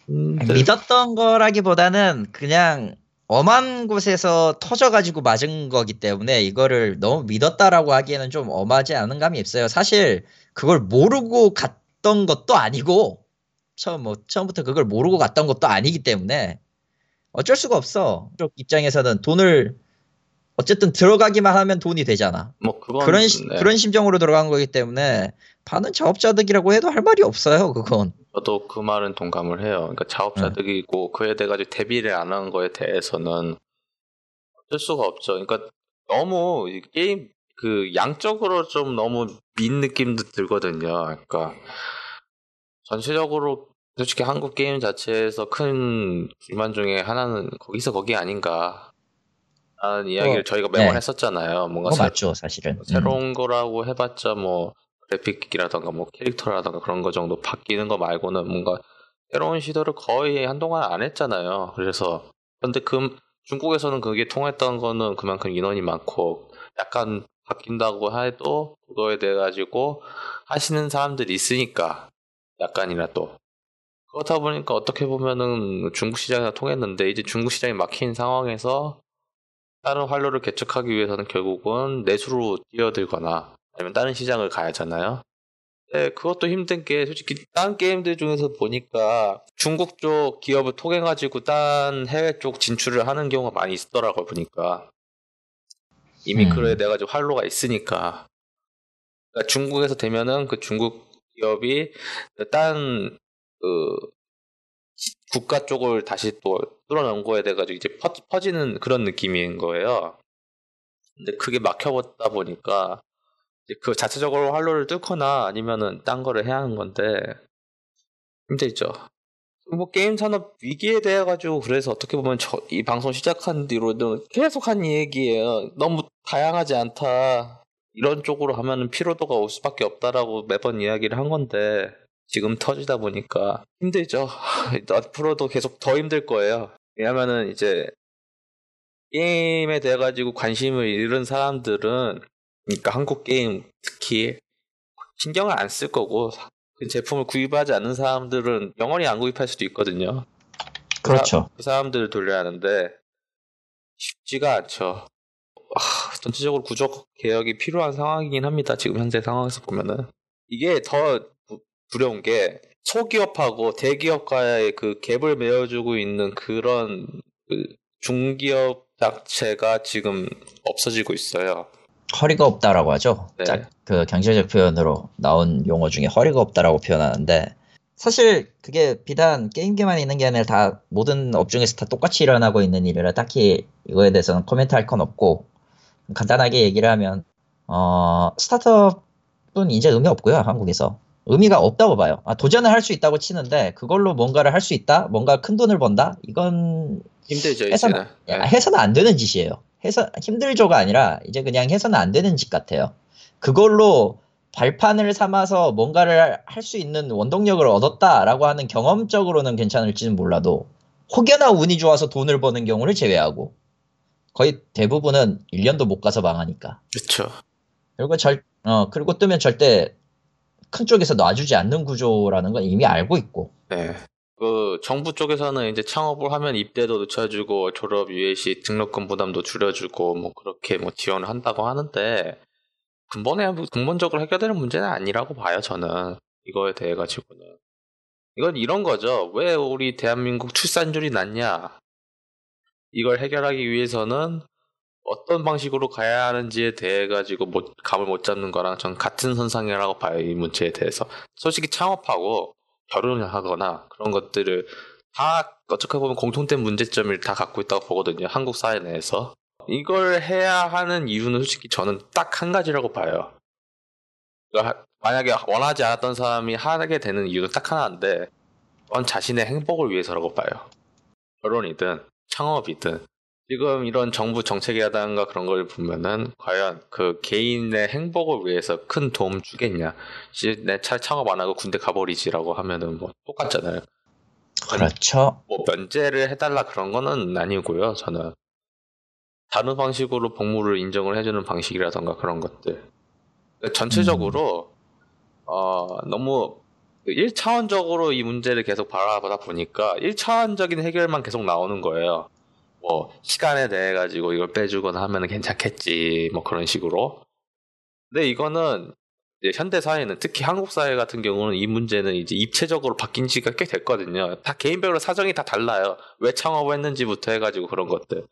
[SPEAKER 1] 음,
[SPEAKER 2] 믿었던 거라기보다는 그냥 엄한 곳에서 터져가지고 맞은 거기 때문에 이거를 너무 믿었다라고 하기에는 좀 엄하지 않은 감이 있어요. 사실 그걸 모르고 갔던 것도 아니고 처음 뭐 처음부터 그걸 모르고 갔던 것도 아니기 때문에 어쩔 수가 없어. 쪽 입장에서는 돈을 어쨌든 들어가기만 하면 돈이 되잖아.
[SPEAKER 1] 뭐 그건
[SPEAKER 2] 그런 시-
[SPEAKER 1] 네.
[SPEAKER 2] 그런 심정으로 들어간 거기 때문에 반은 자업자득이라고 해도 할 말이 없어요. 그건.
[SPEAKER 1] 저도 그 말은 동감을 해요. 그러니까 자업자득이고 그에 대해 가지고 대비를 안 한 거에 대해서는 어쩔 수가 없죠. 그러니까 너무 이 게임 그 양적으로 좀 너무 민 느낌도 들거든요. 그러니까 전체적으로 솔직히 한국 게임 자체에서 큰 불만 중에 하나는 거기서 거기 아닌가. 라는 이야기를
[SPEAKER 2] 어,
[SPEAKER 1] 저희가 매번
[SPEAKER 2] 네.
[SPEAKER 1] 했었잖아요. 뭔가
[SPEAKER 2] 그거
[SPEAKER 1] 새-
[SPEAKER 2] 맞죠, 사실은. 음.
[SPEAKER 1] 새로운 거라고 해봤자 뭐 그래픽이라던가 뭐 캐릭터라던가 그런 거 정도 바뀌는 거 말고는 뭔가 새로운 시도를 거의 한동안 안 했잖아요. 그래서 근데 그 중국에서는 그게 통했던 거는 그만큼 인원이 많고 약간 바뀐다고 해도 그거에 대해 가지고 하시는 사람들이 있으니까 약간이라도 그렇다 보니까 어떻게 보면은 중국 시장에서 통했는데 이제 중국 시장이 막힌 상황에서 다른 활로를 개척하기 위해서는 결국은 내수로 뛰어들거나 아니면 다른 시장을 가야 하잖아요. 네, 그것도 힘든 게 솔직히 다른 게임들 중에서 보니까 중국 쪽 기업을 통해 가지고 딴 해외 쪽 진출을 하는 경우가 많이 있더라고요 보니까 이미
[SPEAKER 2] 음.
[SPEAKER 1] 그래 내가 지고 활로가 있으니까 그러니까 중국에서 되면은 그 중국 기업이 딴 그 국가 쪽을 다시 또 뚫어놓은 거에 대해 가지고 이제 퍼, 퍼지는 그런 느낌인 거예요. 근데 그게 막혀버다 보니까 그 자체적으로 활로를 뚫거나 아니면은 딴 거를 해야 하는 건데 힘들죠. 뭐 게임 산업 위기에 대해 가지고 그래서 어떻게 보면 저, 이 방송 시작한 뒤로는 계속 한 얘기예요. 너무 다양하지 않다. 이런 쪽으로 하면은 피로도가 올 수밖에 없다라고 매번 이야기를 한 건데 지금 터지다 보니까 힘들죠. 앞으로도 계속 더 힘들 거예요. 왜냐면은 이제 게임에 대해 가지고 관심을 잃은 사람들은 그러니까 한국 게임 특히 신경을 안 쓸 거고 그 제품을 구입하지 않는 사람들은 영원히 안 구입할 수도 있거든요.
[SPEAKER 2] 그렇죠.
[SPEAKER 1] 그 사 람들을 돌려야 하는데 쉽지가 않죠. 아, 전체적으로 구조 개혁이 필요한 상황이긴 합니다. 지금 현재 상황에서 보면은 이게 더 부- 두려운 게 소기업하고 대기업과의 그 갭을 메워주고 있는 그런 그 중기업 자체가 지금 없어지고 있어요.
[SPEAKER 2] 허리가 없다라고 하죠.
[SPEAKER 1] 네.
[SPEAKER 2] 딱그 경제적 표현으로 나온 용어 중에 허리가 없다라고 표현하는데 사실 그게 비단 게임계만 있는 게 아니라 다 모든 업종에서 다 똑같이 일어나고 있는 일이라 딱히 이거에 대해서는 코멘트 할 건 없고 간단하게 얘기를 하면 어 스타트업은 이제 의미 없고요 한국에서 의미가 없다고 봐요. 아, 도전을 할 수 있다고 치는데 그걸로 뭔가를 할 수 있다, 뭔가 큰 돈을 번다 이건
[SPEAKER 1] 힘들죠
[SPEAKER 2] 해서는,
[SPEAKER 1] 이제는.
[SPEAKER 2] 야,
[SPEAKER 1] 네.
[SPEAKER 2] 해서는 안 되는 짓이에요. 해서 힘들죠가 아니라 이제 그냥 해서는 안 되는 짓 같아요. 그걸로 발판을 삼아서 뭔가를 할 수 있는 원동력을 얻었다라고 하는 경험적으로는 괜찮을지는 몰라도 혹여나 운이 좋아서 돈을 버는 경우를 제외하고 거의 대부분은 1년도 못 가서 망하니까.
[SPEAKER 1] 그렇죠.
[SPEAKER 2] 그리고 절, 어, 그리고 뜨면 절대 큰 쪽에서 놔주지 않는 구조라는 건 이미 알고 있고.
[SPEAKER 1] 네. 그 정부 쪽에서는 이제 창업을 하면 입대도 늦춰주고 졸업 유예시 등록금 부담도 줄여주고 뭐 그렇게 뭐 지원을 한다고 하는데 근본에 근본적으로 해결되는 문제는 아니라고 봐요 저는. 이거에 대해 가지고는. 이건 이런 거죠. 왜 우리 대한민국 출산율이 낮냐? 이걸 해결하기 위해서는 어떤 방식으로 가야 하는지에 대해 가지고 못, 감을 못 잡는 거랑 전 같은 선상이라고 봐요 이 문제에 대해서. 솔직히 창업하고 결혼을 하거나 그런 것들을 다 어떻게 보면 공통된 문제점을 다 갖고 있다고 보거든요 한국 사회 내에서. 이걸 해야 하는 이유는 솔직히 저는 딱 한 가지라고 봐요. 그러니까 만약에 원하지 않았던 사람이 하게 되는 이유는 딱 하나인데 그건 자신의 행복을 위해서라고 봐요. 결혼이든 창업이든 지금 이런 정부 정책이라든가 그런 걸 보면은 과연 그 개인의 행복을 위해서 큰 도움 주겠냐? 내차 창업 안 하고 군대 가버리지라고 하면은 뭐 똑같잖아요.
[SPEAKER 2] 그렇죠.
[SPEAKER 1] 뭐 면제를 해달라 그런 거는 아니고요. 저는 다른 방식으로 복무를 인정을 해주는 방식이라던가 그런 것들. 그러니까 전체적으로 음. 어 너무 1차원적으로 이 문제를 계속 바라보다 보니까 1차원적인 해결만 계속 나오는 거예요. 뭐 시간에 대해 가지고 이걸 빼주거나 하면 괜찮겠지 뭐 그런 식으로 근데 이거는 현대 사회는 특히 한국 사회 같은 경우는 이 문제는 이제 입체적으로 바뀐 지가 꽤 됐거든요. 다 개인별로 사정이 다 달라요. 왜 창업을 했는지부터 해가지고 그런 것들.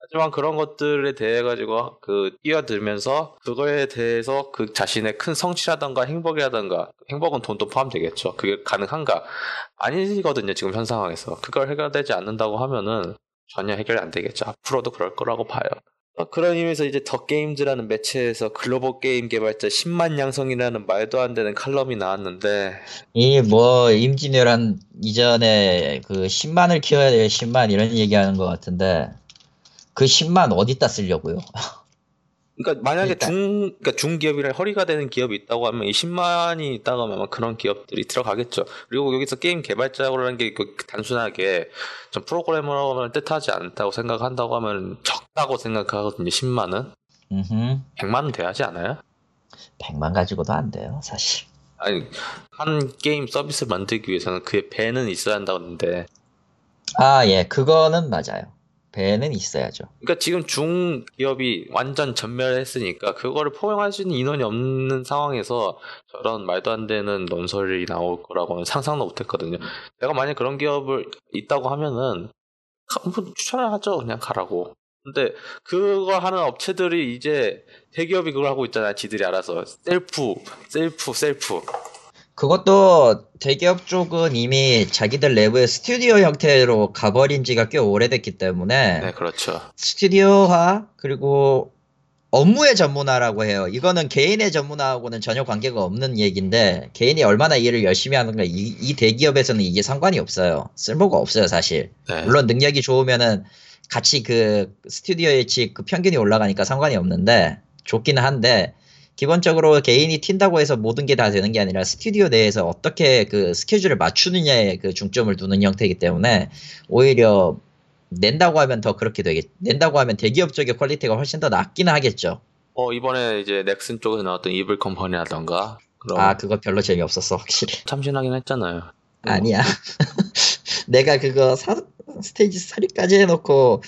[SPEAKER 1] 하지만 그런 것들에 대해 가지고 그 뛰어들면서 그거에 대해서 그 자신의 큰 성취라던가 행복이라던가 행복은 돈도 포함되겠죠. 그게 가능한가? 아니거든요. 지금 현 상황에서 그걸 해결되지 않는다고 하면은 전혀 해결이 안 되겠죠. 앞으로도 그럴 거라고 봐요. 어, 그런 의미에서 이제 더 게임즈라는 매체에서 글로벌 게임 개발자 10만 양성이라는 말도 안 되는 칼럼이 나왔는데
[SPEAKER 2] 이 뭐 임진왜란 이전에 그 10만을 키워야 될 10만 이런 얘기하는 것 같은데 그 10만 어디다 쓰려고요?
[SPEAKER 1] 그러니까 만약에 일단. 중 그러니까 중기업이랑 허리가 되는 기업이 있다고 하면 이 10만이 있다고 하면 그런 기업들이 들어가겠죠. 그리고 여기서 게임 개발자라는 게그 단순하게 좀 프로그래머라고 뜻하지 않다고 생각한다고 하면 적다고 생각하거든요. 10만은. 음흠. 100만은 돼야지 않아요?
[SPEAKER 2] 100만 가지고도 안 돼요, 사실.
[SPEAKER 1] 아니 한 게임 서비스 만들기 위해서는 그의 배는 있어야 한다고 하는데.
[SPEAKER 2] 아, 예, 그거는 맞아요. 배는 있어야죠.
[SPEAKER 1] 그러니까 지금 중기업이 완전 전멸했으니까 그거를 포용할 수 있는 인원이 없는 상황에서 저런 말도 안 되는 논설이 나올 거라고는 상상도 못했거든요. 내가 만약 그런 기업을 있다고 하면은 추천을 하죠. 그냥 가라고. 근데 그걸 하는 업체들이 이제 대기업이 그걸 하고 있잖아요. 지들이 알아서 셀프, 셀프, 셀프.
[SPEAKER 2] 그것도 대기업 쪽은 이미 자기들 내부의 스튜디오 형태로 가버린 지가 꽤 오래됐기 때문에
[SPEAKER 1] 네 그렇죠.
[SPEAKER 2] 스튜디오화 그리고 업무의 전문화라고 해요. 이거는 개인의 전문화하고는 전혀 관계가 없는 얘기인데 개인이 얼마나 일을 열심히 하는가 이, 이 대기업에서는 이게 상관이 없어요. 쓸모가 없어요 사실. 네. 물론 능력이 좋으면은 같이 그 스튜디오의 그 평균이 올라가니까 상관이 없는데 좋기는 한데 기본적으로 개인이 튄다고 해서 모든 게 다 되는 게 아니라 스튜디오 내에서 어떻게 그 스케줄을 맞추느냐에 그 중점을 두는 형태이기 때문에 오히려 낸다고 하면 더 그렇게 되겠 낸다고 하면 대기업 쪽의 quality가 훨씬 더 낫기는 하겠죠.
[SPEAKER 1] 어 이번에 이제 넥슨 쪽에서 나왔던 이블 컴퍼니라던가
[SPEAKER 2] 아 그거 별로 재미없었어 확실히
[SPEAKER 1] 참신하긴 했잖아요.
[SPEAKER 2] 아니야. 내가 그거 사, 스테이지 3까지 해놓고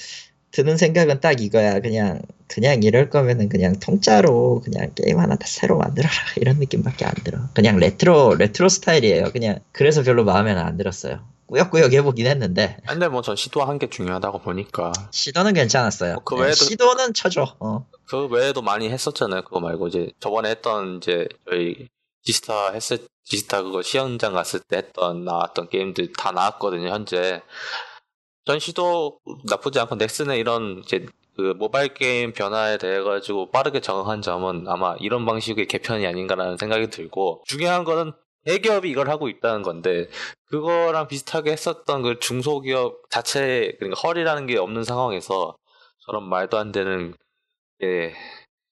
[SPEAKER 2] 드는 생각은 딱 이거야. 그냥 그냥 이럴 거면은 그냥 통짜로 그냥 게임 하나 다 새로 만들어라 이런 느낌밖에 안 들어. 그냥 레트로 레트로 스타일이에요. 그냥 그래서 별로 마음에는 안 들었어요. 꾸역꾸역 해보긴 했는데.
[SPEAKER 1] 근데 뭐 전 시도한 게 중요하다고 보니까.
[SPEAKER 2] 시도는 괜찮았어요. 뭐 그 외에도 시도는 쳐줘. 어.
[SPEAKER 1] 그 외에도 많이 했었잖아요. 그거 말고 이제 저번에 했던 이제 저희 지스타 했을 지스타 그거 시연장 갔을 때 했던 나왔던 게임들 다 나왔거든요. 현재 전시도 나쁘지 않고 넥슨의 이런 이제 그 모바일 게임 변화에 대해 가지고 빠르게 적응한 점은 아마 이런 방식의 개편이 아닌가라는 생각이 들고 중요한 거는 대기업이 이걸 하고 있다는 건데 그거랑 비슷하게 했었던 그 중소기업 자체 그러니까 헐이라는 게 없는 상황에서 저런 말도 안 되는 게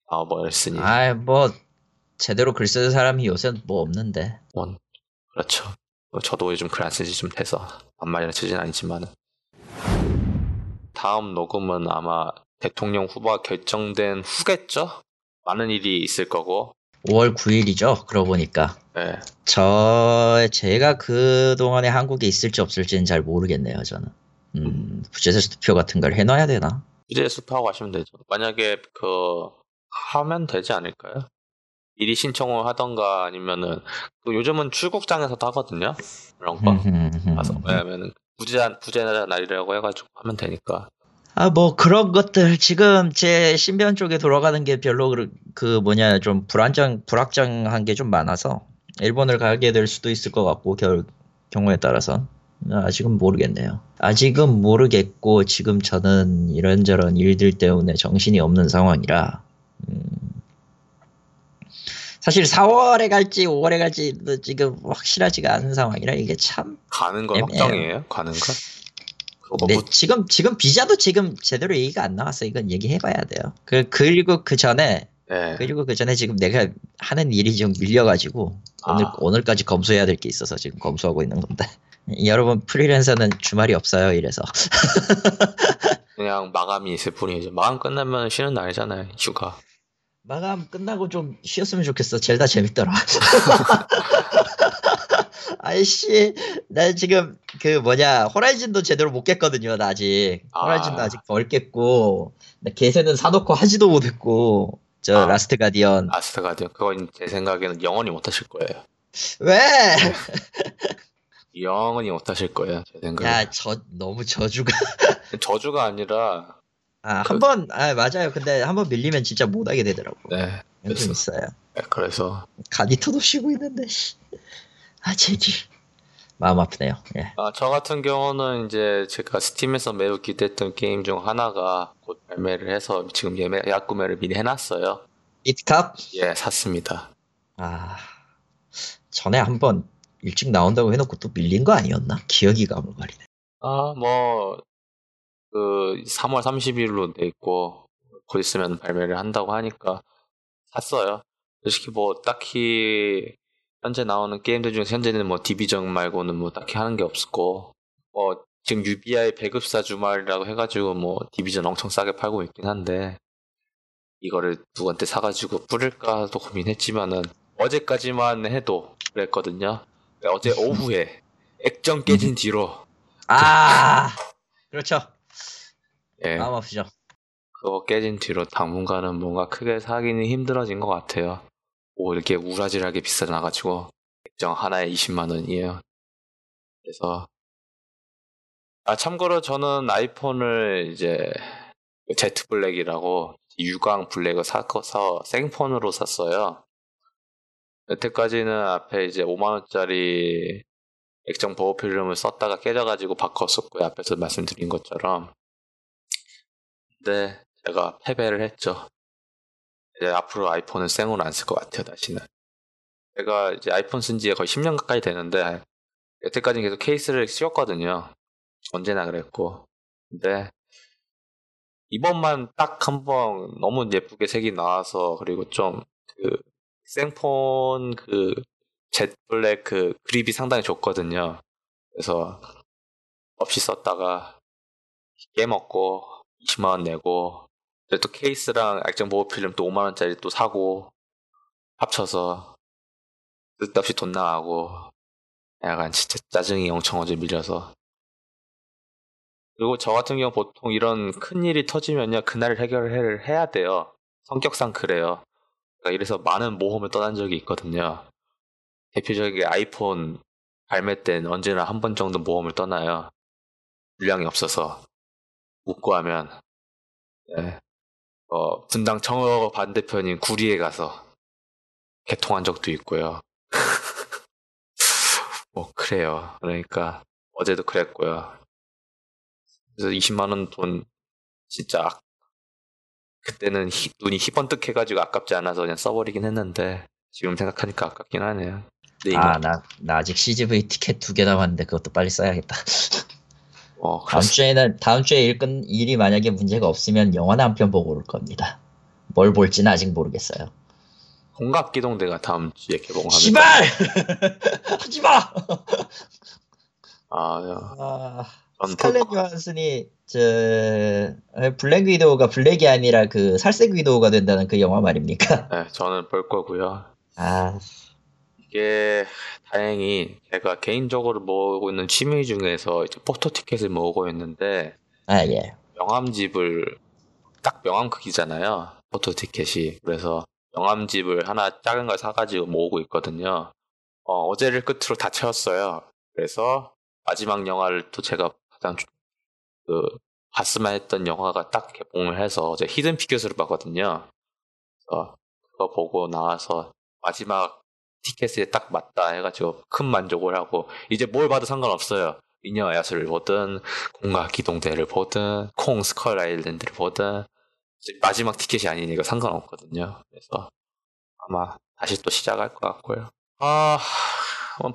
[SPEAKER 1] 아, 뭐였으니.
[SPEAKER 2] 아 뭐 제대로 글 쓰는 사람이 요새 뭐 없는데.
[SPEAKER 1] 원 그렇죠. 저도 요즘 글 안 쓰지 좀 돼서 반말이나 쓰진 아니지만은 다음 녹음은 아마 대통령 후보가 결정된 후겠죠? 많은 일이 있을 거고.
[SPEAKER 2] 5월 9일이죠. 그러고 보니까
[SPEAKER 1] 네.
[SPEAKER 2] 저 제가 그 동안에 한국에 있을지 없을지는 잘 모르겠네요. 저는 음, 부재세 투표 같은 걸 해놔야 되나?
[SPEAKER 1] 이제 수표하고 가시면 되죠. 만약에 그 하면 되지 않을까요? 미리 신청을 하던가 아니면은 그 요즘은 출국장에서도 하거든요. 그런 거. 가서 왜냐면은 부재 부재 날이라고 해가지고 하면 되니까.
[SPEAKER 2] 아, 뭐, 그런 것들, 지금 제 신변 쪽에 돌아가는 게 별로 그, 그 뭐냐, 좀 불안정, 불확정한 게 좀 많아서, 일본을 가게 될 수도 있을 것 같고, 결, 경우에 따라서. 아직은 모르겠네요. 아직은 모르겠고, 지금 저는 이런저런 일들 때문에 정신이 없는 상황이라, 음, 사실 4월에 갈지 5월에 갈지 지금 확실하지가 않은 상황이라 이게 참
[SPEAKER 1] 가는 건
[SPEAKER 2] 애매해요.
[SPEAKER 1] 확정이에요? 가는 건? 그거
[SPEAKER 2] 네,
[SPEAKER 1] 뭐
[SPEAKER 2] 지금 지금 비자도 지금 제대로 얘기가 안 나왔어. 이건 얘기해봐야 돼요. 그 그리고 그 전에
[SPEAKER 1] 네.
[SPEAKER 2] 그리고 그 전에 지금 내가 하는 일이 좀 밀려가지고 오늘
[SPEAKER 1] 아.
[SPEAKER 2] 오늘까지 검수해야 될 게 있어서 지금 검수하고 있는 건데 여러분 프리랜서는 주말이 없어요. 이래서
[SPEAKER 1] 그냥 마감이 있을 뿐이죠. 마감 끝나면 쉬는 날이잖아요. 휴가.
[SPEAKER 2] 마감 끝나고 좀 쉬었으면 좋겠어. 젤다 재밌더라. 아이씨, 나 지금 그 뭐냐 호라이즌도 제대로 못 깼거든요. 나 아직
[SPEAKER 1] 아.
[SPEAKER 2] 호라이즌도 아직 덜 깼고 나 개세는 사놓고 하지도 못했고 저
[SPEAKER 1] 아.
[SPEAKER 2] 라스트 가디언
[SPEAKER 1] 아스트 가디언. 그건 제 생각에는 영원히 못 하실 거예요.
[SPEAKER 2] 왜?
[SPEAKER 1] 영원히 못 하실 거예요. 제 생각에.
[SPEAKER 2] 야, 저 너무 저주가
[SPEAKER 1] 저주가 아니라
[SPEAKER 2] 아, 한 번, 아, 맞아요. 근데 한 번 밀리면 진짜 못하게 되더라고.
[SPEAKER 1] 네.
[SPEAKER 2] 좀
[SPEAKER 1] 그래서-
[SPEAKER 2] 있어요.
[SPEAKER 1] 네, 그래서
[SPEAKER 2] 가디터도 쉬고 있는데, 씨. 아, 제지. 마음 아프네요. 예.
[SPEAKER 1] 아, 저 같은 경우는 이제 제가 스팀에서 매우 기대했던 게임 중 하나가 곧 발매를 해서 지금 예매 예약 구매를 미리 해놨어요.
[SPEAKER 2] 이트캅?
[SPEAKER 1] 예, 샀습니다.
[SPEAKER 2] 아, 전에 한번 일찍 나온다고 해놓고 또 밀린 거 아니었나? 기억이 가물가리네.
[SPEAKER 1] 아, 뭐, 그, 3월 30일로 돼 있고, 곧 있으면 발매를 한다고 하니까 샀어요. 솔직히 뭐, 딱히, 현재 나오는 게임들 중에서 현재는 뭐, 디비전 말고는 뭐, 딱히 하는 게 없고, 뭐, 지금 UBI 배급사 주말이라고 해가지고 뭐, 디비전 엄청 싸게 팔고 있긴 한데, 이거를 누구한테 사가지고 뿌릴까도 고민했지만은, 어제까지만 해도 그랬거든요. 어제 오후에, 액정 깨진 뒤로,
[SPEAKER 2] 아, 그렇죠.
[SPEAKER 1] 예.
[SPEAKER 2] 마음 아프죠.
[SPEAKER 1] 그거 깨진 뒤로 당분간은 뭔가 크게 사기는 힘들어진 것 같아요. 뭐 이렇게 우라질하게 비싸나가지고 액정 하나에 20만 원이에요. 그래서 아 참고로 저는 아이폰을 이제 제트 블랙이라고 유광 블랙을 사서 생폰으로 샀어요. 여태까지는 앞에 이제 5만 원짜리 액정 보호 필름을 썼다가 깨져가지고 바꿨었고요. 앞에서 말씀드린 것처럼. 근데 제가 패배를 했죠. 이제 앞으로 아이폰은 생으로 안 쓸 것 같아요, 다시는. 제가 이제 아이폰 쓴 지 거의 10년 가까이 되는데, 여태까지는 계속 케이스를 씌웠거든요. 언제나 그랬고. 근데, 이번만 딱 한 번 너무 예쁘게 색이 나와서, 그리고 좀, 그, 생폰 그, 젯 블랙 그 그립이 상당히 좋거든요. 그래서, 없이 썼다가, 깨먹고, 20만 원 내고, 근데 또 케이스랑 액정 보호 필름 또 5만 원짜리 또 사고, 합쳐서, 쓸데없이 돈 나가고, 약간 진짜 짜증이 엄청 어제 밀려서. 그리고 저 같은 경우 보통 이런 큰 일이 터지면요, 그날 해결을 해야 돼요. 성격상 그래요. 그러니까 이래서 많은 모험을 떠난 적이 있거든요. 대표적인 게 아이폰 발매 때는 언제나 한 번 정도 모험을 떠나요. 물량이 없어서. 묻고 하면, 네. 어, 분당 청어 반대편인 구리에 가서 개통한 적도 있고요. 뭐, 그래요. 그러니까, 어제도 그랬고요. 그래서 20만 원 돈, 진짜, 악- 그때는 히- 눈이 희번뜩 해가지고 아깝지 않아서 그냥 써버리긴 했는데, 지금 생각하니까 아깝긴 하네요. 이거,
[SPEAKER 2] 아, 나, 나 아직 CGV 티켓 두 개 남았는데 그것도 빨리 써야겠다.
[SPEAKER 1] 어,
[SPEAKER 2] 다음. 주에는, 다음 주에 일 끝, 일이 만약에 문제가 없으면 영화나 한 편 보고 올 겁니다. 뭘 볼지는 아직 모르겠어요.
[SPEAKER 1] 공각기동대가 다음 주에 개봉합니다.
[SPEAKER 2] 시발! 하지 마!
[SPEAKER 1] 아, 야.
[SPEAKER 2] 아,
[SPEAKER 1] 전
[SPEAKER 2] 스칼렛 요한슨이, 저, 블랙 위도우가 블랙이 아니라 그 살색 위도우가 된다는 그 영화 말입니까?
[SPEAKER 1] 네, 저는 볼 거고요.
[SPEAKER 2] 아,
[SPEAKER 1] 이게 다행히 제가 개인적으로 모으고 있는 취미 중에서 이제 포토 티켓을 모으고 있는데
[SPEAKER 2] 아, 예.
[SPEAKER 1] 명함집을 딱 명함 크기잖아요. 포토 티켓이. 그래서 명함집을 하나 작은 걸 사가지고 모으고 있거든요. 어제를 끝으로 다 채웠어요. 그래서 마지막 영화를 또 제가 가장 그 봤으면 했던 영화가 딱 개봉을 해서 어제 히든 피규어스를 봤거든요. 그래서 그거 보고 나와서 마지막 티켓에 딱 맞다 해가지고 큰 만족을 하고 이제 뭘 봐도 상관없어요. 미녀 야수를 보든 공과 기동대를 보든 콩 스컬 아일랜드를 보든 마지막 티켓이 아니니까 상관없거든요. 그래서 아마 다시 또 시작할 것 같고요. 아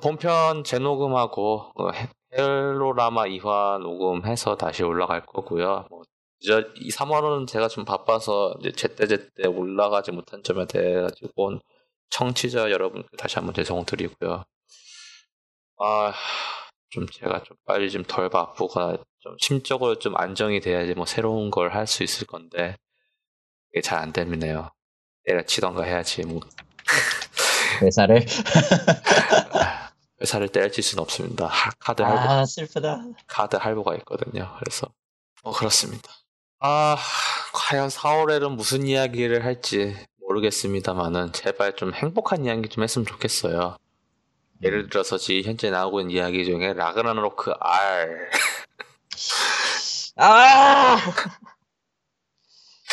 [SPEAKER 1] 본편 재녹음하고 어, 헬로라마 2화 녹음해서 다시 올라갈 거고요. 뭐, 이 3월은 제가 좀 바빠서 이제 제때제때 올라가지 못한 점에 대해 가지고 청취자 여러분 다시 한번 죄송드리고요. 아, 좀 제가 좀 빨리 좀 덜 바쁘거나 좀 심적으로 좀 안정이 돼야지 뭐 새로운 걸 할 수 있을 건데 이게 잘 안 되네요. 때려치던가 해야지 뭐.
[SPEAKER 2] 회사를
[SPEAKER 1] 회사를 때려칠 수는 없습니다. 카드
[SPEAKER 2] 할부.
[SPEAKER 1] 아,
[SPEAKER 2] 슬프다.
[SPEAKER 1] 카드 할부가 있거든요. 그래서, 어, 그렇습니다. 아, 과연 4월에는 무슨 이야기를 할지 모르겠습니다만은, 제발 좀 행복한 이야기 좀 했으면 좋겠어요. 예를 들어서 지금 현재 나오고 있는 이야기 중에 라그나로크 R.
[SPEAKER 2] 아!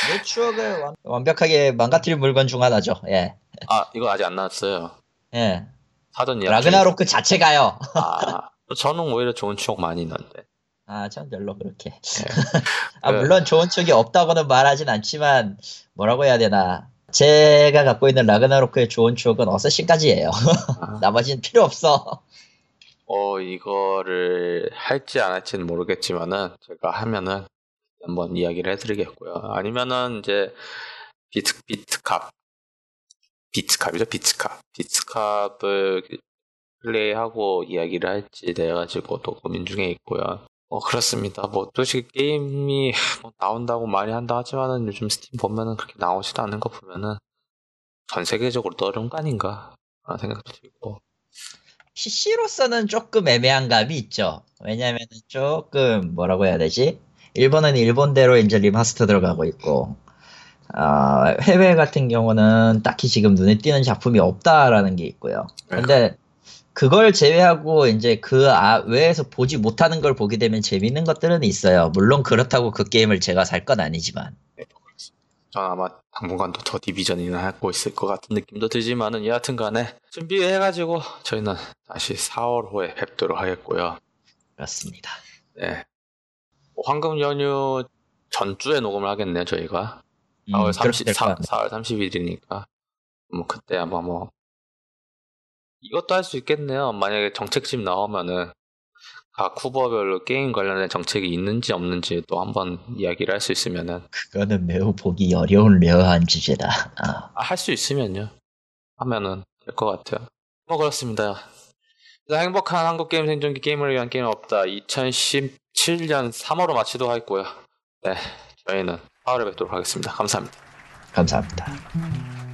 [SPEAKER 2] 내 추억을 완, 완벽하게 망가뜨릴 물건 중 하나죠. 예.
[SPEAKER 1] 아, 이거 아직 안 나왔어요.
[SPEAKER 2] 예.
[SPEAKER 1] 사전 이야기.
[SPEAKER 2] 라그나로크 자체가요.
[SPEAKER 1] 아, 저는 오히려 좋은 추억 많이 있는데.
[SPEAKER 2] 아, 전 별로 그렇게.
[SPEAKER 1] 네.
[SPEAKER 2] 아, 물론 좋은 추억이 없다고는 말하진 않지만, 뭐라고 해야 되나. 제가 갖고 있는 라그나로크의 좋은 추억은 어쌔신까지예요. 아. 나머지는 필요 없어.
[SPEAKER 1] 어, 이거를 할지 안 할지는 모르겠지만은, 제가 하면은 한번 이야기를 해드리겠고요. 아니면은 이제, 비트, 비트캅. 비트캅이죠, 비트캅. 비트캅을 플레이하고 이야기를 할지 돼 가지고 또 고민 중에 있고요. 어, 그렇습니다. 뭐, 솔직히 게임이 뭐 나온다고 많이 한다 하지만은 요즘 스팀 보면은 그렇게 나오지도 않는 거 보면은 전 세계적으로 또 어려운 거 아닌가? 라는 생각도 들고.
[SPEAKER 2] PC로서는 조금 애매한 감이 있죠. 왜냐면은 조금 뭐라고 해야 되지? 일본은 일본대로 이제 remaster 들어가고 있고, 어, 해외 같은 경우는 딱히 지금 눈에 띄는 작품이 없다라는 게 있고요. 네. 근데 그걸 제외하고 이제 그 아, 외에서 보지 못하는 걸 보게 되면 재밌는 것들은 있어요. 물론 그렇다고 그 게임을 제가 살 건 아니지만. 네,
[SPEAKER 1] 전 아마 당분간도 더 디비전이나 하고 있을 것 같은 느낌도 들지만은 여하튼 간에 준비해가지고 저희는 다시 4월 후에 뵙도록 하겠고요.
[SPEAKER 2] 그렇습니다.
[SPEAKER 1] 네. 뭐 황금 연휴 전주에 녹음을 하겠네요, 저희가. 4월 30, 4, 4월 30일이니까. 뭐 그때 아마 뭐 이것도 할 수 있겠네요. 만약에 정책집 나오면은 각 후보별로 게임 관련된 정책이 있는지 없는지 또 한번 이야기를 할 수 있으면은
[SPEAKER 2] 그거는 매우 보기 어려운 rare한 주제다.
[SPEAKER 1] 아. 아, 할수 있으면요. 하면은 될 것 같아요. 뭐 그렇습니다. 행복한 한국 게임 생존기 게임을 위한 게임 없다. 2017년 3월로 마치도록 하겠고요. 네, 저희는 4월에 뵙도록 하겠습니다. 감사합니다.
[SPEAKER 2] 감사합니다.